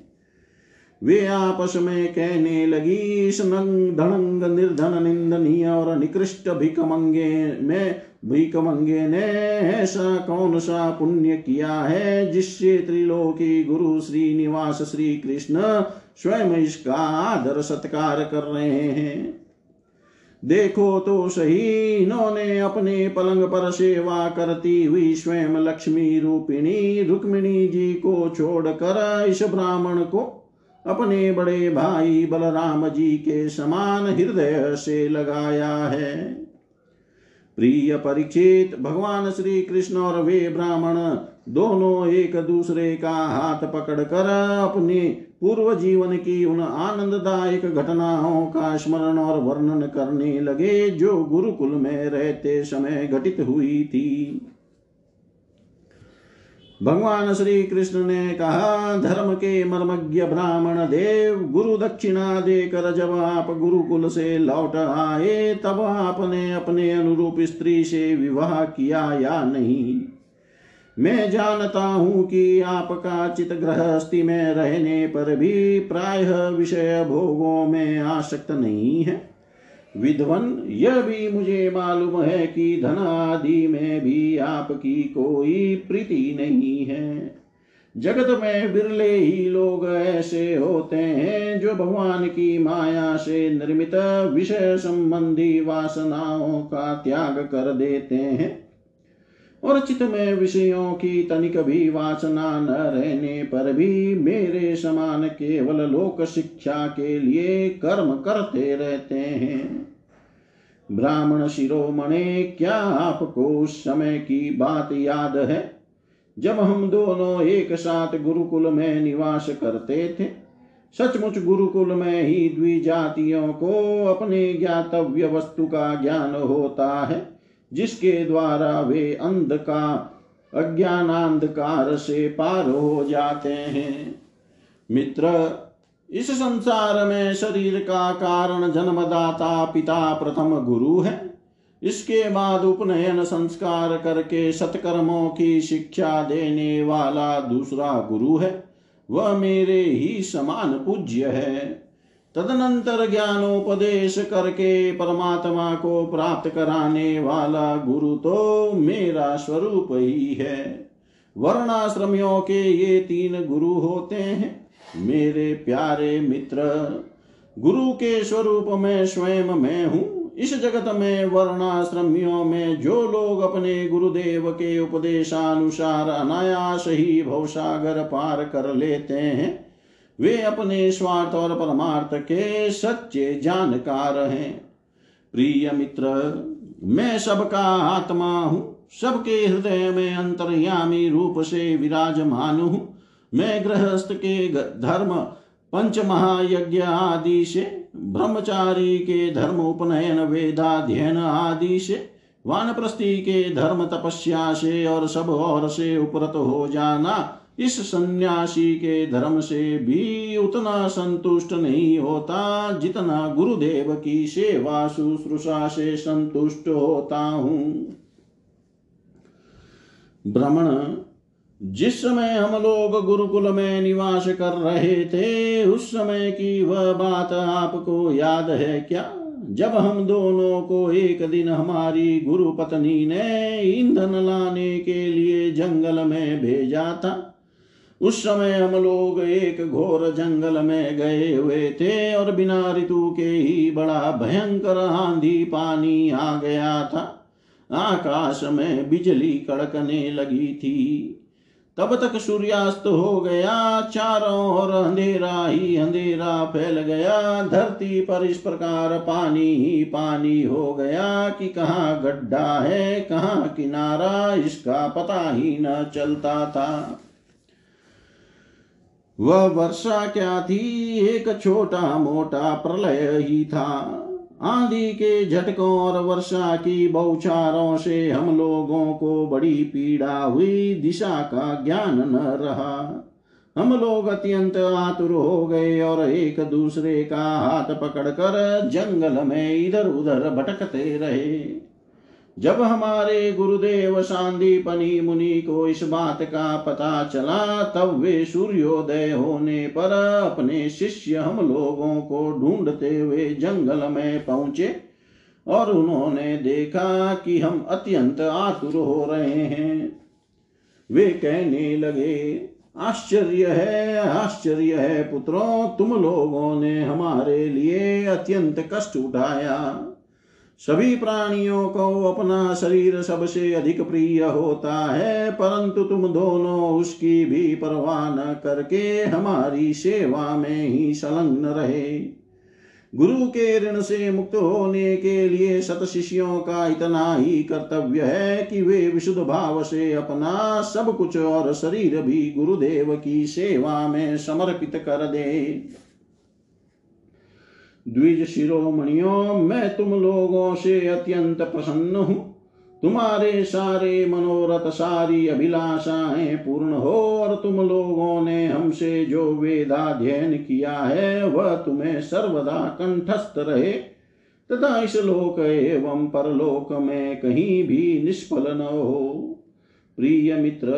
वे आपस में कहने लगी इस नंग धनंग निर्धन, निंदनीय और निकृष्ट भिकमंगे में भिकमंगे ने ऐसा कौन सा पुण्य किया है जिससे त्रिलोकी गुरु श्री निवास श्री कृष्ण स्वयं इसका आदर सत्कार कर रहे हैं? देखो तो सही, इन्होंने अपने पलंग पर सेवा करती हुई स्वयं लक्ष्मी रूपिणी रुक्मिणी जी को छोड़कर इस ब्राह्मण को अपने बड़े भाई बलराम जी के समान हृदय से लगाया है। प्रिय परीक्षित, भगवान श्री कृष्ण और वे ब्राह्मण दोनों एक दूसरे का हाथ पकड़कर अपने पूर्व जीवन की उन आनंददायक घटनाओं का स्मरण और वर्णन करने लगे जो गुरुकुल में रहते समय घटित हुई थी। भगवान श्री कृष्ण ने कहा, धर्म के मर्मज्ञ ब्राह्मण देव, गुरु दक्षिणा देकर जब आप गुरुकुल से लौट आए, तब आपने अपने अनुरूप स्त्री से विवाह किया या नहीं? मैं जानता हूँ कि आपका चित गृहस्थी में रहने पर भी प्राय विषय भोगों में आसक्त नहीं है। विद्वन, यह भी मुझे मालूम है कि धन आदि में भी आपकी कोई प्रीति नहीं है। जगत में बिरले ही लोग ऐसे होते हैं जो भगवान की माया से निर्मित विषय संबंधी वासनाओं का त्याग कर देते हैं। और चित में विषयों की तनिक भी वासना न रहने पर भी मेरे समान केवल लोक शिक्षा के लिए कर्म करते रहते हैं। ब्राह्मण शिरोमणे, क्या आपको उस समय की बात याद है? जब हम दोनों एक साथ गुरुकुल में निवास करते थे, सचमुच गुरुकुल में ही द्विजातियों को अपने ज्ञातव्य वस्तु का ज्ञान होता है। जिसके द्वारा वे अंधका, अज्ञानांधकार से पार हो जाते हैं। मित्र, इस संसार में शरीर का कारण जन्मदाता पिता प्रथम गुरु है। इसके बाद उपनयन संस्कार करके सत्कर्मों की शिक्षा देने वाला दूसरा गुरु है। वह मेरे ही समान पूज्य है। तदनंतर ज्ञानोपदेश करके परमात्मा को प्राप्त कराने वाला गुरु तो मेरा स्वरूप ही है। वर्णाश्रमियों के ये तीन गुरु होते हैं। मेरे प्यारे मित्र, गुरु के स्वरूप में स्वयं मैं हूँ। इस जगत में वर्णाश्रमियों में जो लोग अपने गुरुदेव के उपदेशानुसार अनायास ही भवसागर पार कर लेते हैं वे अपने स्वार्थ और परमार्थ के सच्चे जानकार हैं। प्रिय मित्र, मैं सबका आत्मा हूँ, सबके हृदय में अंतर्यामी रूप से विराजमान हूँ। मैं गृहस्थ के धर्म पंच महायज्ञ आदि से, ब्रह्मचारी के धर्म उपनयन वेदाध्ययन आदि से, वानप्रस्थी के धर्म तपस्या से और सब और से उपरत हो जाना इस सन्यासी के धर्म से भी उतना संतुष्ट नहीं होता, जितना गुरुदेव की सेवा शुश्रूषा से संतुष्ट होता हूँ। भ्रमण जिस समय हम लोग गुरुकुल में निवास कर रहे थे, उस समय की वह बात आपको याद है क्या? जब हम दोनों को एक दिन हमारी गुरु पत्नी ने ईंधन लाने के लिए जंगल में भेजा था उस समय हम लोग एक घोर जंगल में गए हुए थे और बिना ऋतु के ही बड़ा भयंकर आंधी पानी आ गया था। आकाश में बिजली कड़कने लगी थी। तब तक सूर्यास्त हो गया, चारों ओर अंधेरा ही अंधेरा फैल गया। धरती पर इस प्रकार पानी ही पानी हो गया कि कहाँ गड्ढा है, कहाँ किनारा, इसका पता ही न चलता था। वह वर्षा क्या थी? एक छोटा मोटा प्रलय ही था। आंधी के झटकों और वर्षा की बौछारों से हम लोगों को बड़ी पीड़ा हुई। दिशा का ज्ञान न रहा। हम लोग अत्यंत आतुर हो गए और एक दूसरे का हाथ पकड़कर जंगल में इधर उधर भटकते रहे। जब हमारे गुरुदेव शांदीपनी मुनि को इस बात का पता चला, तब वे सूर्योदय होने पर अपने शिष्य हम लोगों को ढूंढते हुए जंगल में पहुँचे और उन्होंने देखा कि हम अत्यंत आतुर हो रहे हैं। वे कहने लगे, आश्चर्य है आश्चर्य है पुत्रों, तुम लोगों ने हमारे लिए अत्यंत कष्ट उठाया। सभी प्राणियों को अपना शरीर सबसे अधिक प्रिय होता है, परंतु तुम दोनों उसकी भी परवाह न करके हमारी सेवा में ही संलग्न रहे। गुरु के ऋण से मुक्त होने के लिए सत शिष्यों का इतना ही कर्तव्य है कि वे विशुद्ध भाव से अपना सब कुछ और शरीर भी गुरुदेव की सेवा में समर्पित कर दे। द्विज शिरोमणियों मैं तुम लोगों से अत्यंत प्रसन्न हूँ। तुम्हारे सारे मनोरथ सारी अभिलाषाएँ पूर्ण हो और तुम लोगों ने हमसे जो वेदाध्ययन किया है, वह तुम्हें सर्वदा कंठस्थ रहे। तथा इस लोक एवं परलोक में कहीं भी निष्फल न हो। प्रिय मित्र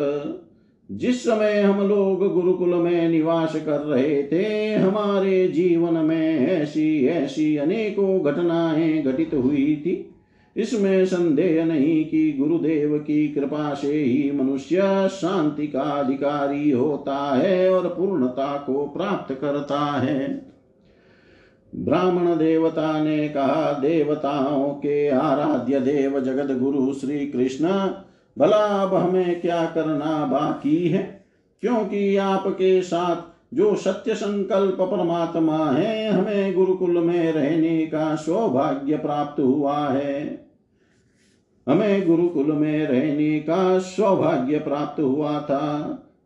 जिस समय हम लोग गुरुकुल में निवास कर रहे थे, हमारे जीवन में ऐसी ऐसी अनेकों घटनाएँ घटित हुई थी। इसमें संदेह नहीं कि गुरुदेव की कृपा से ही मनुष्य शांति का अधिकारी होता है और पूर्णता को प्राप्त करता है। ब्राह्मण देवता ने कहा, देवताओं के आराध्य देव जगत गुरु श्री कृष्ण भला अब हमें क्या करना बाकी है? क्योंकि आपके साथ जो सत्य संकल्प परमात्मा है, हमें गुरुकुल में रहने का सौभाग्य प्राप्त हुआ है। हमें गुरुकुल में रहने का सौभाग्य प्राप्त हुआ था।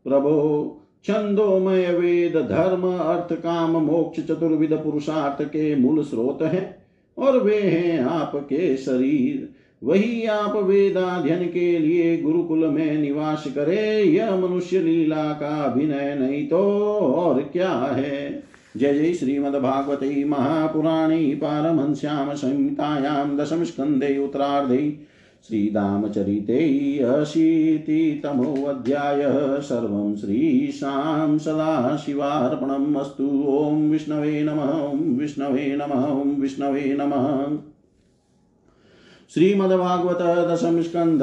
प्रभो, छंदोमय वेद, धर्म, अर्थ, काम, मोक्ष चतुर्विद पुरुषार्थ के मूल स्रोत हैं और वे हैं आपके शरीर। वही आप वेदाध्यन के लिए गुरुकुल में निवास करे। यह मनुष्य लीला का अभिनय नहीं तो और क्या है? जय जय श्रीमद्भागवते महापुराणे पारमहंस्यां संहितायां दशम स्कन्धे उत्तरार्धे श्रीरामचरिते अशीतितमोऽध्यायः। सर्वं श्रीशां सदाशिवार्पणम् अस्तु। ॐ विष्णवे नमः। विष्णवे नमः। विष्णवे नमः। श्रीमद्भागवत दशम स्कंध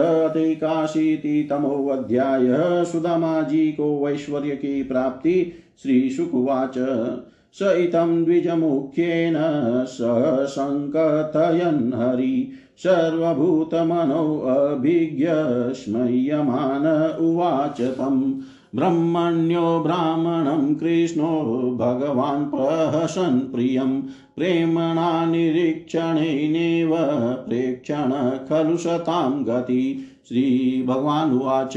अध्याय सुदामा जी को वैश्वर्य की प्राप्ति श्री शुकुवाच स इतं द्विजमुख्येन स सङ्कथयन् हरि। सर्वभूतमनोऽभिज्ञ स्मय्यमान उवाच तम्। ब्रह्मण्यो ब्राह्मणं कृष्णो भगवान् प्रहसन् प्रियं। प्रेम्णा निरीक्षणेनैव प्रेक्षण खलु सतां गति। श्रीभगवानुवाच,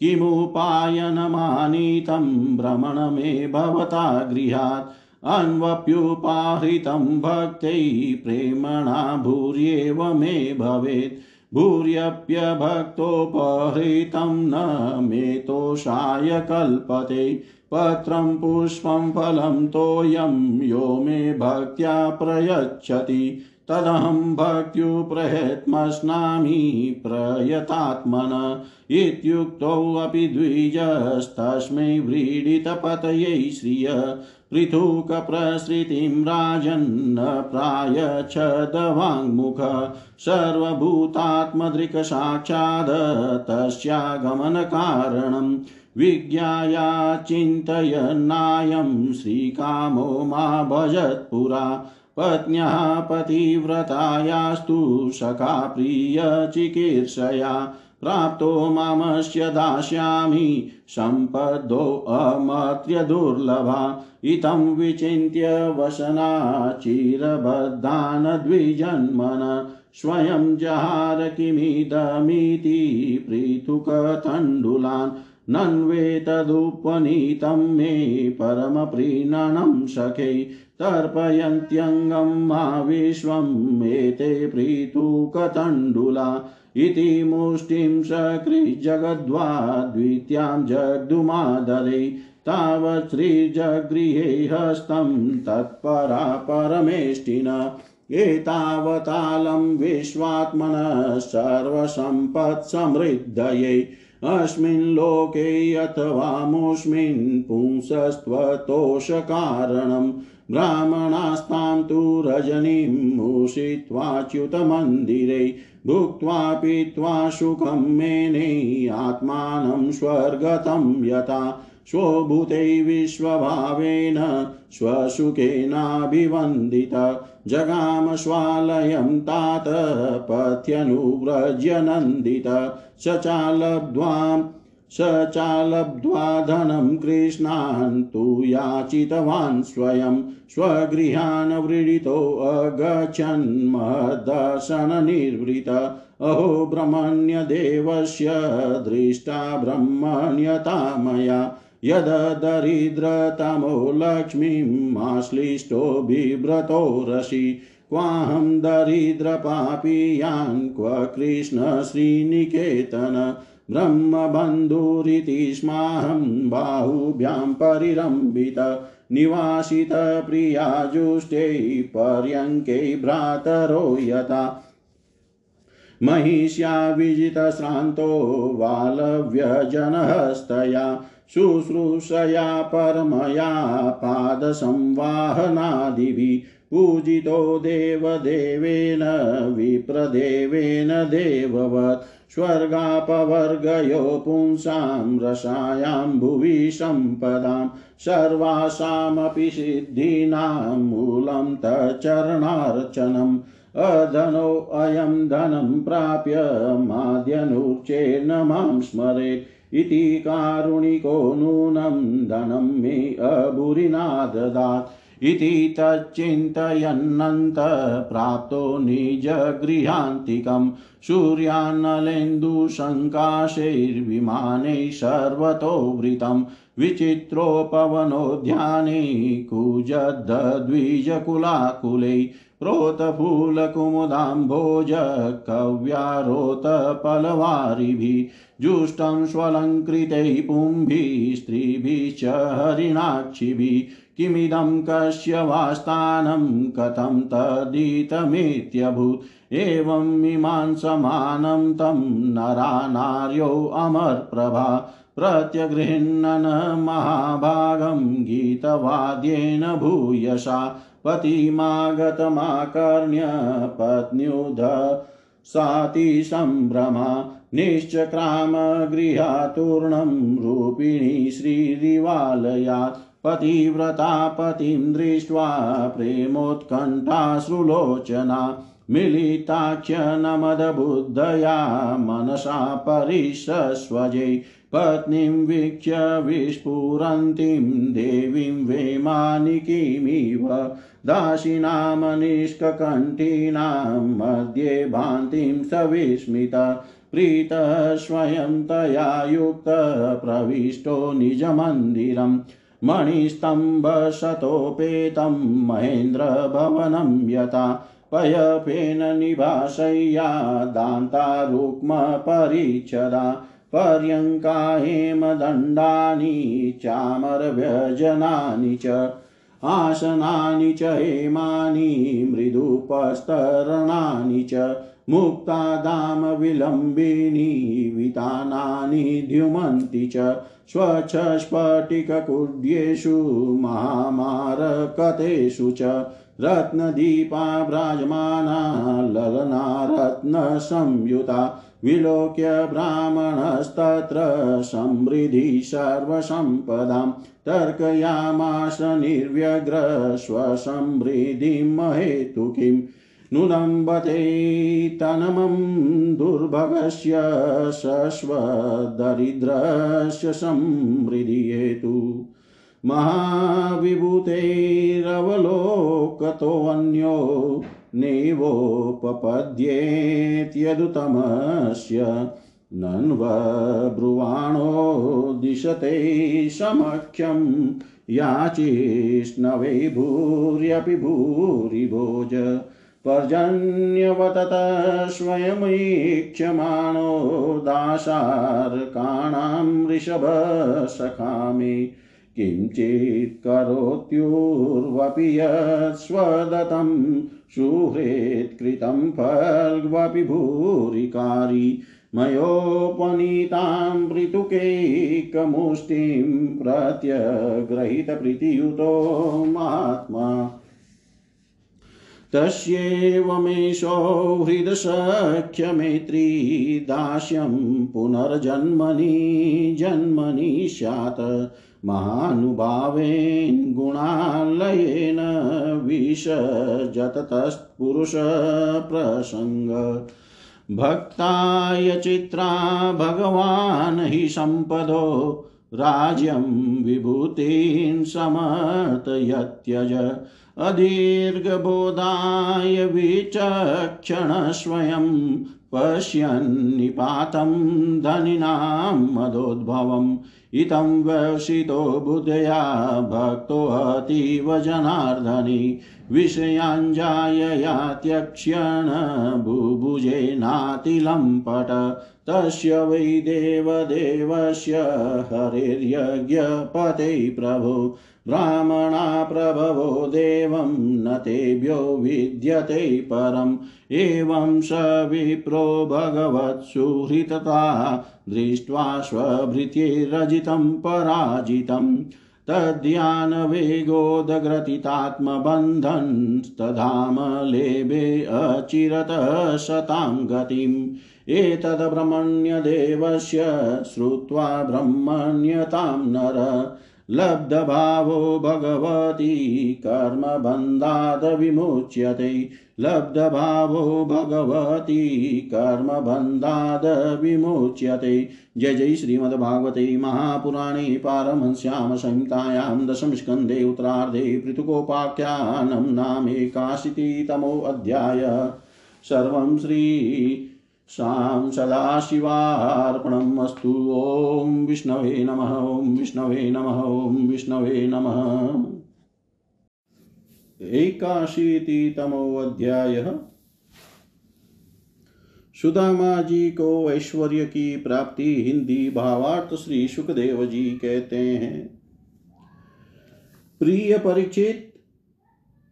किमुपायनमानीतं भ्रमणमे भवता गृहात्। अन्वप्युपाहृतं भक्त्यै प्रेम्णा भूर्येव मे भवेत्। भूर्यप्यभक्तोपहृतं न मे तोषाय कल्पते पत्रं पुष्पं फलं तोयं यो मे भक्त्या प्रयच्छति। तदहं भक्त्युप्रयत्मस्नामि प्रयतात्मन। इत्युक्तोऽपि द्विजस्तस्मै व्रीडितपतये श्रिय। पृथुकप्रसृतिं राजन्न प्रायच्छदवाङ्मुख सर्वभूतात्मदृक्साक्षाद् तस्यागमनकारणम् विज्ञाया चिन्तयन्नायं श्रीकामो मा भजत्पुरा पत्न्याः पतिव्रतायास्तु सखा प्रियचिकीर्षया प्राप्तो मामस्य दास्यामि। सम्पदोऽमर्त्यदुर्लभा इतं विचिन्त्य वसना चिरबद्धान् द्विजन्मन स्वयं जहार किमिदमिति पृथुकतण्डुलान् नन्वेतदुपनीतं मे परमप्रीणनं सखे। तर्पयन्त्यङ्गं मा विश्वम् एते पृथुकतण्डुला इति मुष्टिं सकृजगद्वा द्वितीयां जग्धुमादरे तावत्सृजगृहे हस्तं तत्परा परमेष्टिन। एतावतालं विश्वात्मनः सर्वसम्पत्समृद्धयै, अस्मिन् लोके अथवामुष्मिन् पुंसस्त्वतोषकारणम् ब्राह्मणास्तां तु रजनीम् उषित्वाच्युतमन्दिरे भुक्त्वा पीत्वा सुखं मेने आत्मानं स्वर्गतं यथा स्वभूते विश्वभावेन स्वसुखेनाभिवन्दित जगाम स्वालयं तात पथ्यनुव्रज्य नन्दित। स चालब्ध्वां स चालब्ध्वा धनं कृष्णान् तु याचितवान् स्वयं स्वगृहान् व्रीडितोऽगच्छन् महदर्शननिर्वृत अहो ब्रह्मण्यदेवस्य दृष्टा ब्रह्मण्यता मया यददरिद्रतमो लक्ष्मीमाश्लिष्टो बिभ्रतो रसि। क्वाहं दरिद्रपापीयान् क्व कृष्ण श्रीनिकेतन। ब्रह्मबन्धुरिति स्माहं बाहुभ्यां परिरम्बित निवासितप्रियाजुष्टै पर्यङ्के भ्रातरो यथा। महिष्या विजितश्रान्तो वालव्यजनहस्तया शुश्रूषया परमया पादसंवाहनादिभिः पूजितो देवदेवेन, विप्रदेवेन देववत्, स्वर्गापवर्गयो पुंसां रसायां भुवि सम्पदां, सर्वासामपि सिद्धीनां मूलं तच्चरणार्चनम्। अधनोऽयं धनं प्राप्य माद्यनुच्चेर्न माँ स्मरेत्। इति कारुणिको नूनं धनं मे अभुरिना ददात् इति तच्चिन्तयन्नन्त प्राप्तो निजगृहान्तिकं सूर्यानलेन्दुशङ्काशैर्विमानैः सर्वतो वृतं विचित्रोपवनोद्याने कुजद्द्विजकुलाकुलै प्रोतफूलकुमुदाम्भोज कव्यारोतपलवारिभिः। जुष्टं स्वलङ्कृतैः पुंभिः स्त्रीभिश्च हरिणाक्षिभिः। किमिदं कस्य वास्थानं कथं तदितमित्यभूत्। एवम् इमान् समानं तं नरा नार्यो अमरप्रभा। प्रत्यगृह्णन् महाभागं गीतवाद्येन भूयसा पतिमागतमाकर्ण्य पत्न्युध साति सम्भ्रमा। निश्चक्राम गृहातूर्णं रूपिणी श्रीरिवालयात् पतिव्रता पतिं दृष्ट्वा प्रेमोत्कण्ठाश्रुलोचना मिलिताख्यनमदबुद्धया मनसा परिशस्वजै पत्नीं वीक्ष्य विस्फुरन्तीं देवीं वैमानिकीमिव दासीनां निष्ककण्ठीनां मध्ये भान्तिं सविस्मिता। प्रीतः स्वयं तया युक्तः प्रविष्टो निजमन्दिरम्। मणिस्तम्भशतोपेतं महेन्द्रभवनं यथा पयपेन निभाशय्या दान्तारुक्मपरिच्छदा पर्यङ्का हेमदण्डानि, चामरव्यजनानि च, आसनानि च हेमानि, मृदुपस्तरणानि च। मुक्तादामविलम्बिनी वितानानि द्युमन्ति च स्वच्छस्फटिककुड्येषु महामारकतेषु च रत्नदीपा भ्राजमाना ललना रत्नसंयुता विलोक्य ब्राह्मणस्तत्र समृद्धि सर्वसम्पदां तर्कयामास निर्व्यग्र स्वसमृद्धिं महेतुकीम् नुदम्बते तनमं दुर्भगस्य शश्वदरिद्रस्य समृद्धिहेतु महाविभूतेरवलोकतोऽन्यो नैवोपपद्येत्यदुतमस्य नन्वब्रुवाणो दिशते समख्यं याचिष्णवे भूर्यपि भूरि भोज पर्जन्यवतत स्वयमीक्षमाणो दाशार्काणां वृषभसखा मे किञ्चित् करोत्युर्वपि यत्स्वदतं सुहृत्कृतं फल्वपि भूरिकारी। मयोपनीतां ऋतुकैकमुष्टिं प्रत्यग्रहीतप्रीतियुतो महात्मा तस्येवमेषो हृदसख्यमेत्री दास्यं पुनर्जन्मनि जन्मनि स्यात् महानुभावेन गुणालयेन विसजततस्पुरुषप्रसङ्ग भक्ताय चित्रा भगवान् हि सम्पदो राज्यं विभूतीन् समर्थयत्यज अदीर्घबोधाय स्वयं पश्यन्निपातं धनिनां मदोद्भवम् इतं व्यवसितो बुद्धया भक्तोऽतीव जनार्दनि विषयाञ्जायया त्यक्ष्यण बुभुजे नातिलम्पट तस्य वै देवदेवस्य हरिर्यज्ञपते प्रभो, ब्राह्मणा प्रभवो देवं न तेभ्यो विद्यते परम्। एवं स विप्रो भगवत्सुहृतता, दृष्ट्वा स्वभृत्यैरजितं पराजितम्। तद्यानवेगोदग्रथितात्मबन्धनस्तधाम लेभे अचिरत शतां गतिम्। एतद्ब्रह्मण्यदेवस्य श्रुत्वा ब्रह्मण्यतां नर लब्धभावो भगवती कर्मबन्धाद् विमुच्यते लब्धभावो भगवती कर्मबन्धाद् विमुच्यते जय जय श्रीमद्भागवते महापुराणे पारमहंस्यां संहितायां दशमस्कन्धे उत्तरार्धे पृथुकोपाख्यानं नामेकाशीतितमोऽध्याय सर्वं श्री शां सदाशिवार्पणम् ॐ विष्णवे नमः, ॐ विष्णवे नमः, ॐ विष्णवे नमः। एकाशीतितमोऽध्यायः। सुदामा जी को ऐश्वर्य की प्राप्ति हिंदी भावार्थ श्री सुखदेव जी कहते हैं। प्रिय परिचित,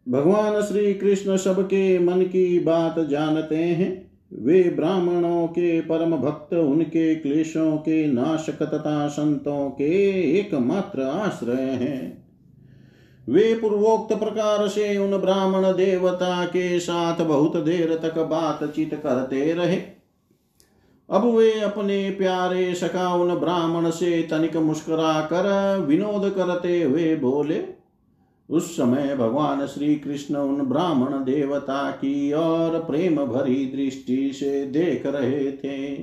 भगवान श्री कृष्ण सबके मन की बात जानते हैं। वे ब्राह्मणों के परम भक्त, उनके क्लेशों के नाशक तथा संतों के एकमात्र आश्रय हैं। वे पूर्वोक्त प्रकार से उन ब्राह्मण देवता के साथ बहुत देर तक बातचीत करते रहे। अब वे अपने प्यारे सका उन ब्राह्मण से तनिक मुस्कुरा कर विनोद करते हुए बोले उस समय भगवान श्री कृष्ण उन ब्राह्मण देवता की और प्रेम भरी दृष्टि से देख रहे थे।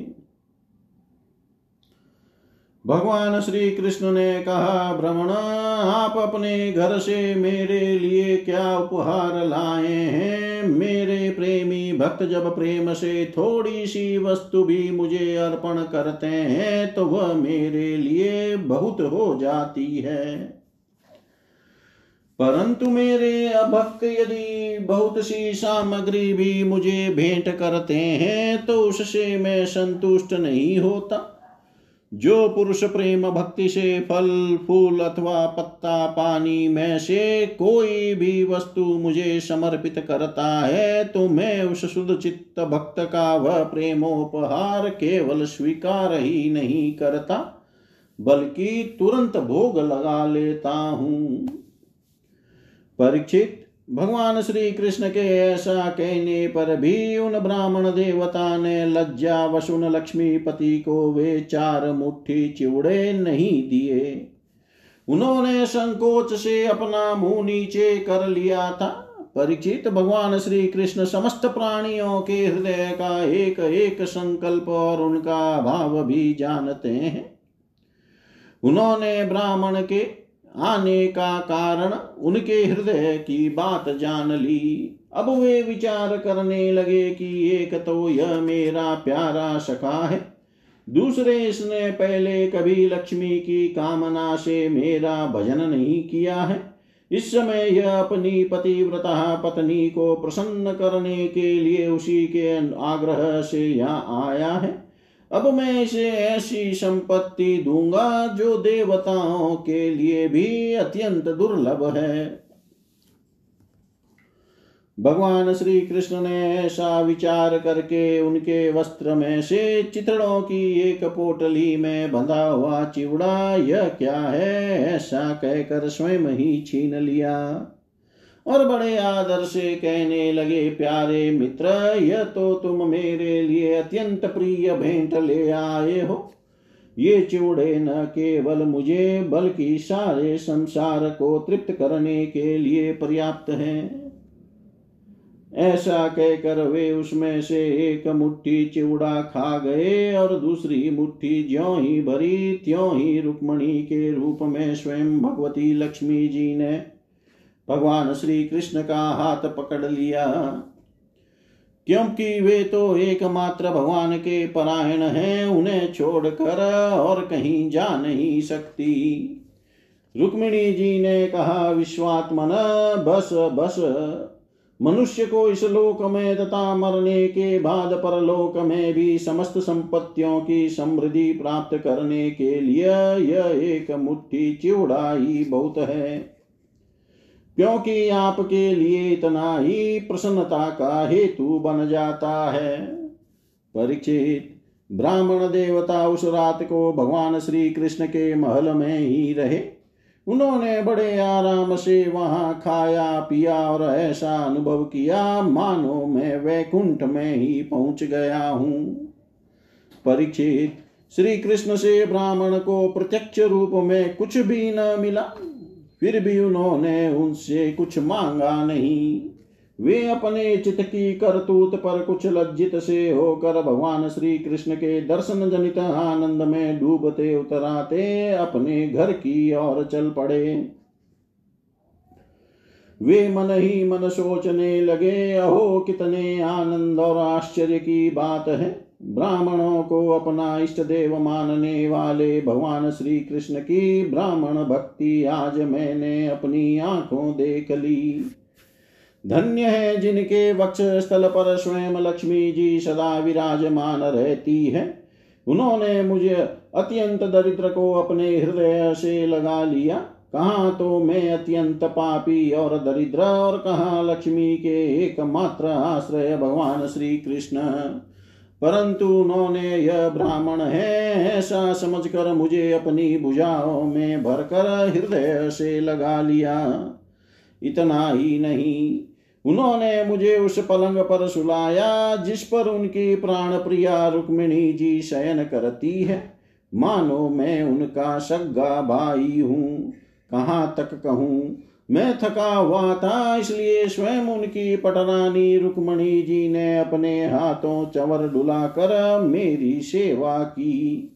भगवान श्री कृष्ण ने कहा भ्रमण आप अपने घर से मेरे लिए क्या उपहार लाए हैं? मेरे प्रेमी भक्त जब प्रेम से थोड़ी सी वस्तु भी मुझे अर्पण करते हैं तो वह मेरे लिए बहुत हो जाती है। परंतु मेरे अभक्त यदि बहुत सी सामग्री भी मुझे भेंट करते हैं तो उससे मैं संतुष्ट नहीं होता। जो पुरुष प्रेम भक्ति से फल, फूल अथवा पत्ता, पानी, में से कोई भी वस्तु मुझे समर्पित करता है तो मैं उस शुद्ध चित्त भक्त का वह प्रेमोपहार केवल स्वीकार ही नहीं करता, बल्कि तुरंत भोग लगा लेता हूँ। परीक्षित भगवान श्री कृष्ण के ऐसा कहने पर भी उन ब्राह्मण देवता ने लज्जा वसुन लक्ष्मीपति को वे चार मुट्ठी चिवड़े नहीं दिए। उन्होंने संकोच से अपना मुँह नीचे कर लिया था। परीक्षित भगवान श्री कृष्ण समस्त प्राणियों के हृदय का एक एक संकल्प और उनका भाव भी जानते हैं। उन्होंने ब्राह्मण के आने का कारण उनके हृदय की बात जान ली। अब वे विचार करने लगे कि एक तो यह मेरा प्यारा सखा है। दूसरे इसने पहले कभी लक्ष्मी की कामना से मेरा भजन नहीं किया है। इस समय यह अपनी पतिव्रता पत्नी को प्रसन्न करने के लिए उसी के आग्रह से यहाँ आया है। अब मैं इसे ऐसी संपत्ति दूँगा जो देवताओं के लिए भी अत्यंत दुर्लभ है। भगवान श्री कृष्ण ने ऐसा विचार करके उनके वस्त्र में से चित्रों की एक पोटली में बंधा हुआ चिवड़ा, यह क्या है? ऐसा कहकर स्वयं ही छीन लिया। और बड़े आदर से कहने लगे, प्यारे मित्र, यह तो तुम मेरे लिए अत्यंत प्रिय भेंट ले आए हो। ये चूड़े न केवल मुझे, बल्कि सारे संसार को तृप्त करने के लिए पर्याप्त हैं। ऐसा कहकर वे उसमें से एक मुट्ठी चिवड़ा खा गए और दूसरी मुट्ठी ज्यो ही भरी, त्यों ही रुक्मणी के रूप में स्वयं भगवती लक्ष्मी जी ने भगवान श्री कृष्ण का हाथ पकड़ लिया। क्योंकि वे तो एकमात्र भगवान के परायण हैं, उन्हें छोड़कर और कहीं जा नहीं सकती। रुक्मिणी जी ने कहा, विश्वात्मन, बस बस। मनुष्य को इस लोक में तथा मरने के बाद परलोक में भी समस्त संपत्तियों की समृद्धि प्राप्त करने के लिए यह एक मुट्ठी चिवड़ा ही बहुत है। क्योंकि आपके लिए इतना ही प्रसन्नता का हेतु बन जाता है। परीक्षित ब्राह्मण देवता उस रात को भगवान श्री कृष्ण के महल में ही रहे। उन्होंने बड़े आराम से वहाँ खाया, पिया और ऐसा अनुभव किया, मानो मैं वैकुंठ में ही पहुँच गया हूँ। परीक्षित श्री कृष्ण से ब्राह्मण को प्रत्यक्ष रूप में कुछ भी न मिला। फिर भी उन्होंने उनसे कुछ मांगा नहीं। वे अपने चित की करतूत पर कुछ लज्जित से होकर भगवान श्री कृष्ण के दर्शन जनित आनंद में डूबते उतराते अपने घर की ओर चल पड़े। वे मन ही मन सोचने लगे, अहो, कितने आनंद और आश्चर्य की बात है। ब्राह्मणों को अपना इष्ट देव मानने वाले भगवान श्री कृष्ण की ब्राह्मण भक्ति आज मैंने अपनी आँखों देख ली। धन्य है जिनके वक्ष स्थल पर स्वयं लक्ष्मी जी सदा विराजमान रहती है। उन्होंने मुझे अत्यंत दरिद्र को अपने हृदय से लगा लिया। कहा तो मैं अत्यंत पापी और दरिद्र और कहा लक्ष्मी के एकमात्र आश्रय भगवान श्री कृष्ण परंतु उन्होंने यह ब्राह्मण है, ऐसा समझकर मुझे अपनी भुजाओं में भरकर हृदय से लगा लिया। इतना ही नहीं, उन्होंने मुझे उस पलंग पर सुलाया, जिस पर उनकी प्राण प्रिया रुक्मिणी जी शयन करती है। मानो मैं उनका सग्गा भाई हूँ, कहाँ तक कहूँ? मैं थका हुआ था, इसलिए स्वयं उनकी पटरानी रुक्मणी जी ने अपने हाथों चवर डुला कर मेरी सेवा की।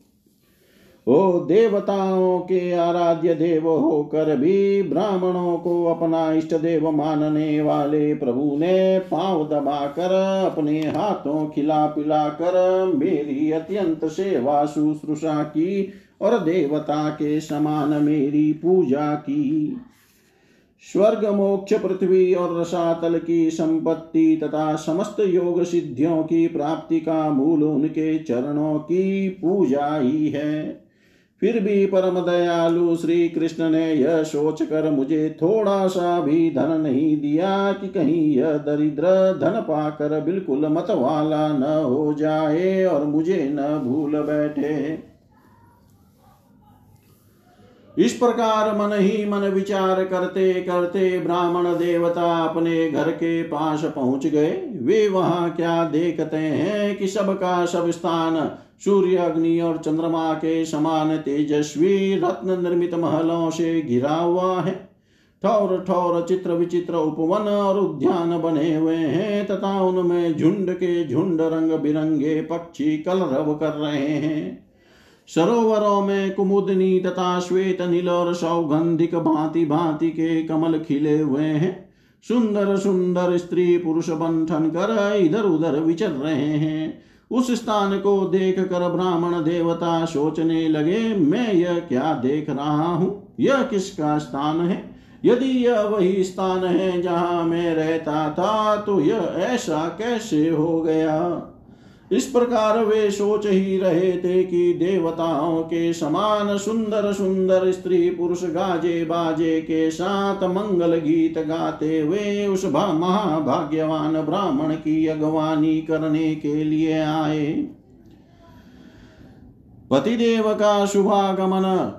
ओ देवताओं के आराध्य देव होकर भी ब्राह्मणों को अपना इष्ट देव मानने वाले प्रभु ने पाँव दबाकर अपने हाथों खिला पिला कर मेरी अत्यंत सेवा शुश्रूषा की और देवता के समान मेरी पूजा की। स्वर्ग मोक्ष पृथ्वी और रसातल की संपत्ति तथा समस्त योग सिद्धियों की प्राप्ति का मूल उनके चरणों की पूजा ही है। फिर भी परम दयालु श्री कृष्ण ने यह सोच कर मुझे थोड़ा सा भी धन नहीं दिया कि कहीं यह दरिद्र धन पाकर बिल्कुल मत वाला न हो जाए और मुझे न भूल बैठे। इस प्रकार मन ही मन विचार करते करते ब्राह्मण देवता अपने घर के पास पहुँच गए। वे वहाँ क्या देखते हैं कि सबका सब स्थान सूर्य, अग्नि और चंद्रमा के समान तेजस्वी रत्न निर्मित महलों से घिरा हुआ है। ठौर ठौर चित्र विचित्र उपवन और उद्यान बने हुए हैं तथा उनमें झुंड के झुंड रंग बिरंगे पक्षी कलरव कर रहे हैं। सरोवरों में कुमुदनी तथा श्वेत नील और सौगंधिक भांति भांति के कमल खिले हुए हैं। सुंदर सुंदर स्त्री पुरुष बंठन कर इधर उधर विचर रहे हैं। उस स्थान को देख कर ब्राह्मण देवता सोचने लगे, मैं यह क्या देख रहा हूँ? यह किसका स्थान है? यदि यह वही स्थान है जहाँ मैं रहता था तो यह ऐसा कैसे हो गया? इस प्रकार वे सोच ही रहे थे कि देवताओं के समान सुंदर सुंदर स्त्री पुरुष गाजे बाजे के साथ मंगल गीत गाते हुए उस महाभाग्यवान ब्राह्मण की अगवानी करने के लिए आए। पतिदेव का शुभागमन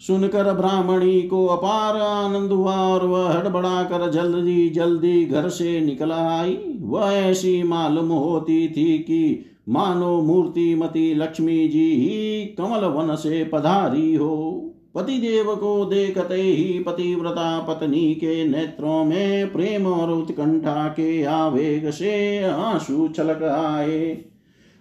सुनकर ब्राह्मणी को अपार आनंद हुआ और वह हड़बड़ा कर जल्दी जल्दी घर से निकल आई। वह ऐसी मालूम होती थी कि मानो मूर्ति मती लक्ष्मी जी ही कमल वन से पधारी हो। पतिदेव को देखते ही पतिव्रता पत्नी के नेत्रों में प्रेम और उत्कंठा के आवेग से आँसू छलक आए।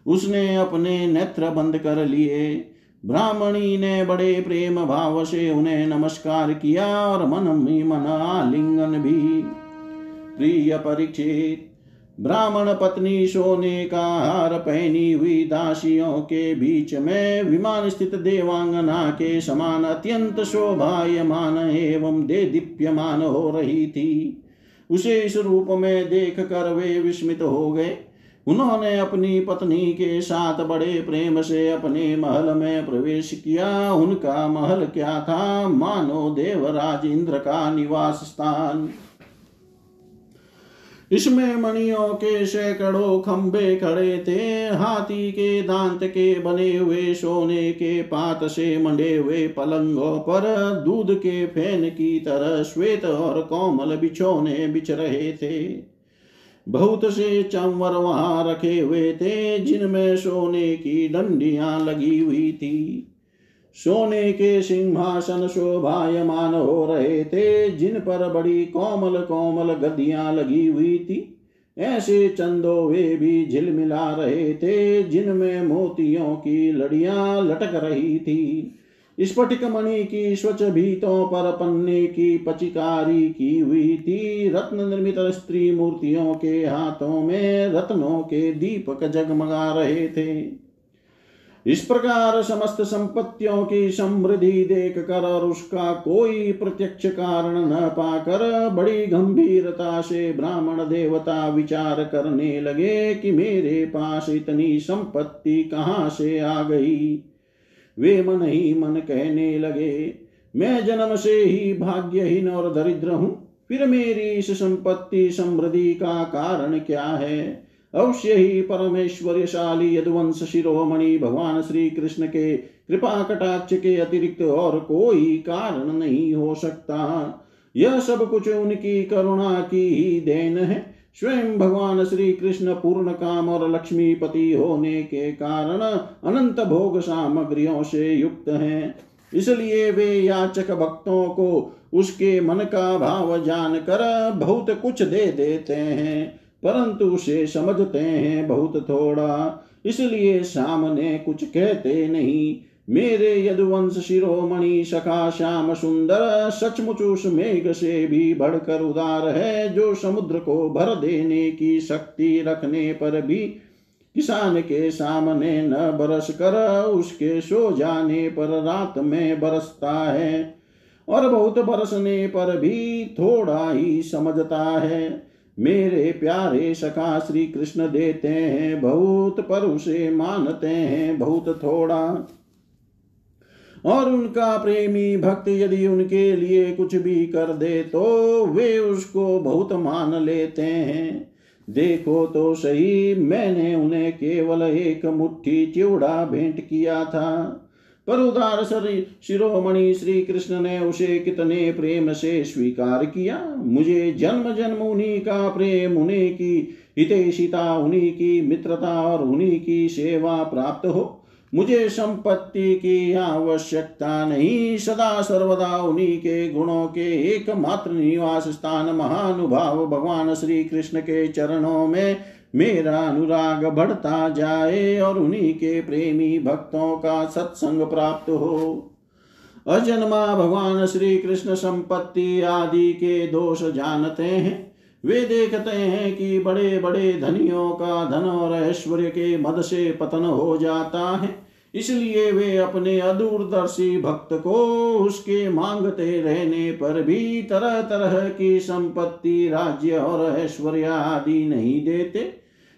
उसने अपने नेत्र बंद कर लिए। ब्राह्मणी ने बड़े प्रेम भाव से उन्हें नमस्कार किया और मन में मन आलिंगन भी। प्रिय परीक्षित ब्राह्मण पत्नी सोने का हार पहनी हुई दासियों के बीच में विमान स्थित देवांगना के समान अत्यंत शोभायमान एवं दे दीप्यमान हो रही थी। उसे इस रूप में देख कर वे विस्मित हो गए। उन्होंने अपनी पत्नी के साथ बड़े प्रेम से अपने महल में प्रवेश किया। उनका महल क्या था? मानो देवराज इंद्र का निवास स्थान। इसमें मणियों के सैकड़ों खंबे खड़े थे। हाथी के दांत के बने हुए सोने के पात से मंडे हुए पलंगों पर दूध के फ़ैन की तरह श्वेत और कोमल बिछोने बिछ रहे थे। बहुत से चंवर वहाँ रखे हुए थे, जिनमें सोने की डंडियाँ लगी हुई थी। सोने के सिंहासन शोभायमान हो रहे थे, जिन पर बड़ी कोमल कोमल गद्दियाँ लगी हुई थी। ऐसे चंदो वे भी झिलमिला रहे थे, जिनमें मोतियों की लड़ियाँ लटक रही थी। स्फटिक मणि की स्वच्छ भीतों पर पन्ने की पचिकारी की हुई थी रत्न निर्मित स्त्री मूर्तियों के हाथों में रत्नों के दीपक जगमगा रहे थे। इस प्रकार समस्त संपत्तियों की समृद्धि देख कर और उसका कोई प्रत्यक्ष कारण न पाकर बड़ी गंभीरता से ब्राह्मण देवता विचार करने लगे कि मेरे पास इतनी संपत्ति कहाँ से आ गई। वे मन ही मन कहने लगे, मैं जन्म से ही भाग्यहीन और दरिद्र हूँ। फिर मेरी इस संपत्ति समृद्धि का कारण क्या है? अवश्य ही परमेश्वरशाली यदुवंश शिरोमणि भगवान श्री कृष्ण के कृपा कटाक्ष के अतिरिक्त और कोई कारण नहीं हो सकता। यह सब कुछ उनकी करुणा की ही देन है। स्वयं भगवान श्री कृष्ण पूर्ण काम और लक्ष्मीपति होने के कारण अनंत भोग सामग्रियों से युक्त हैं। इसलिए वे याचक भक्तों को उसके मन का भाव जानकर बहुत कुछ दे देते हैं, परंतु उसे समझते हैं बहुत थोड़ा। इसलिए सामने कुछ कहते नहीं मेरे यदुवंश शिरोमणि सखा श्याम सुंदर सचमुच उस मेघ से भी बढ़कर उदार है, जो समुद्र को भर देने की शक्ति रखने पर भी किसान के सामने न बरस कर, उसके सो जाने पर रात में बरसता है और बहुत बरसने पर भी थोड़ा ही समझता है। मेरे प्यारे सखा, श्री कृष्ण देते हैं बहुत, पर उसे मानते हैं बहुत थोड़ा। और उनका प्रेमी भक्त यदि उनके लिए कुछ भी कर दे तो वे उसको बहुत मान लेते हैं। देखो तो सही, मैंने उन्हें केवल एक मुट्ठी चिवड़ा भेंट किया था। पर उदार शिरोमणि श्री कृष्ण ने उसे कितने प्रेम से स्वीकार किया। मुझे जन्म जन्म उन्हीं का प्रेम, उन्हीं की हितेशिता, उन्हीं की मित्रता और उन्हीं की सेवा प्राप्त हो। मुझे संपत्ति की आवश्यकता नहीं। सदा सर्वदा उन्हीं के गुणों के एकमात्र निवास स्थान महानुभाव भगवान श्री कृष्ण के चरणों में मेरा अनुराग बढ़ता जाए और उन्हीं के प्रेमी भक्तों का सत्संग प्राप्त हो। अजन्मा भगवान श्री कृष्ण संपत्ति आदि के दोष जानते हैं। वे देखते हैं कि बड़े बड़े धनियों का धन और ऐश्वर्य के मद से पतन हो जाता है। इसलिए वे अपने अदूरदर्शी भक्त को उसके मांगते रहने पर भी तरह तरह की संपत्ति, राज्य और ऐश्वर्य आदि नहीं देते।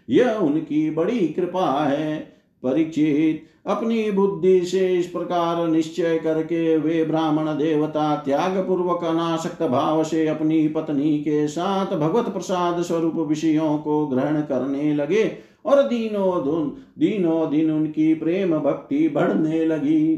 यह उनकी बड़ी कृपा है परीक्षित अपनी बुद्धि से इस प्रकार निश्चय करके वे ब्राह्मण देवता त्याग पूर्वक अनासक्त भाव से अपनी पत्नी के साथ भगवत प्रसाद स्वरूप विषयों को ग्रहण करने लगे और दिनों दिन दिनों दिन उनकी प्रेम भक्ति बढ़ने लगी।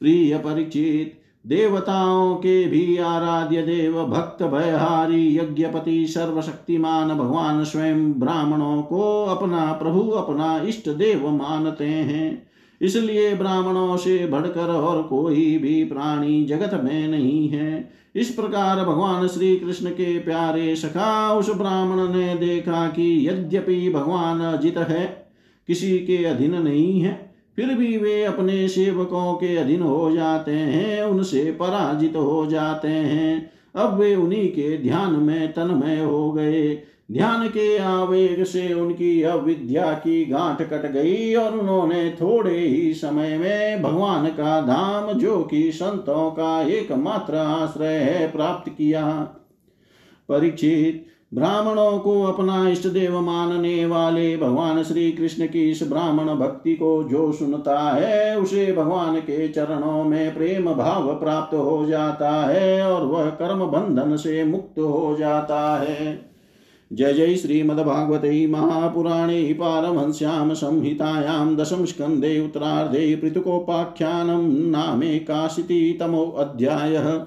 प्रिय परिचित देवताओं के भी आराध्य देव, भक्त भयहारी यज्ञपति, सर्वशक्तिमान भगवान स्वयं ब्राह्मणों को अपना प्रभु, अपना इष्ट देव मानते हैं। इसलिए ब्राह्मणों से बढ़कर और कोई भी प्राणी जगत में नहीं है। इस प्रकार भगवान श्री कृष्ण के प्यारे सखा, उस ब्राह्मण ने देखा कि यद्यपि भगवान अजित है, किसी के अधीन नहीं है। फिर भी वे अपने सेवकों के अधीन हो जाते हैं, उनसे पराजित हो जाते हैं। अब वे उन्हीं के ध्यान में तन्मय हो गए। ध्यान के आवेग से उनकी अविद्या की गांठ कट गई और उन्होंने थोड़े ही समय में भगवान का धाम, जो कि संतों का एकमात्र आश्रय है, प्राप्त किया। परीक्षित ब्राह्मणों को अपना इष्ट देव मानने वाले भगवान श्री कृष्ण की इस ब्राह्मण भक्ति को जो सुनता है, उसे भगवान के चरणों में प्रेम भाव प्राप्त हो जाता है और वह कर्म बंधन से मुक्त हो जाता है। जय जय श्रीमद्भागवते महापुराणे पारमहंस्यां संहितायां दशम स्कन्धे उत्तरार्धे पृथुकोपाख्यानं नामेकाशीतितमोऽध्यायः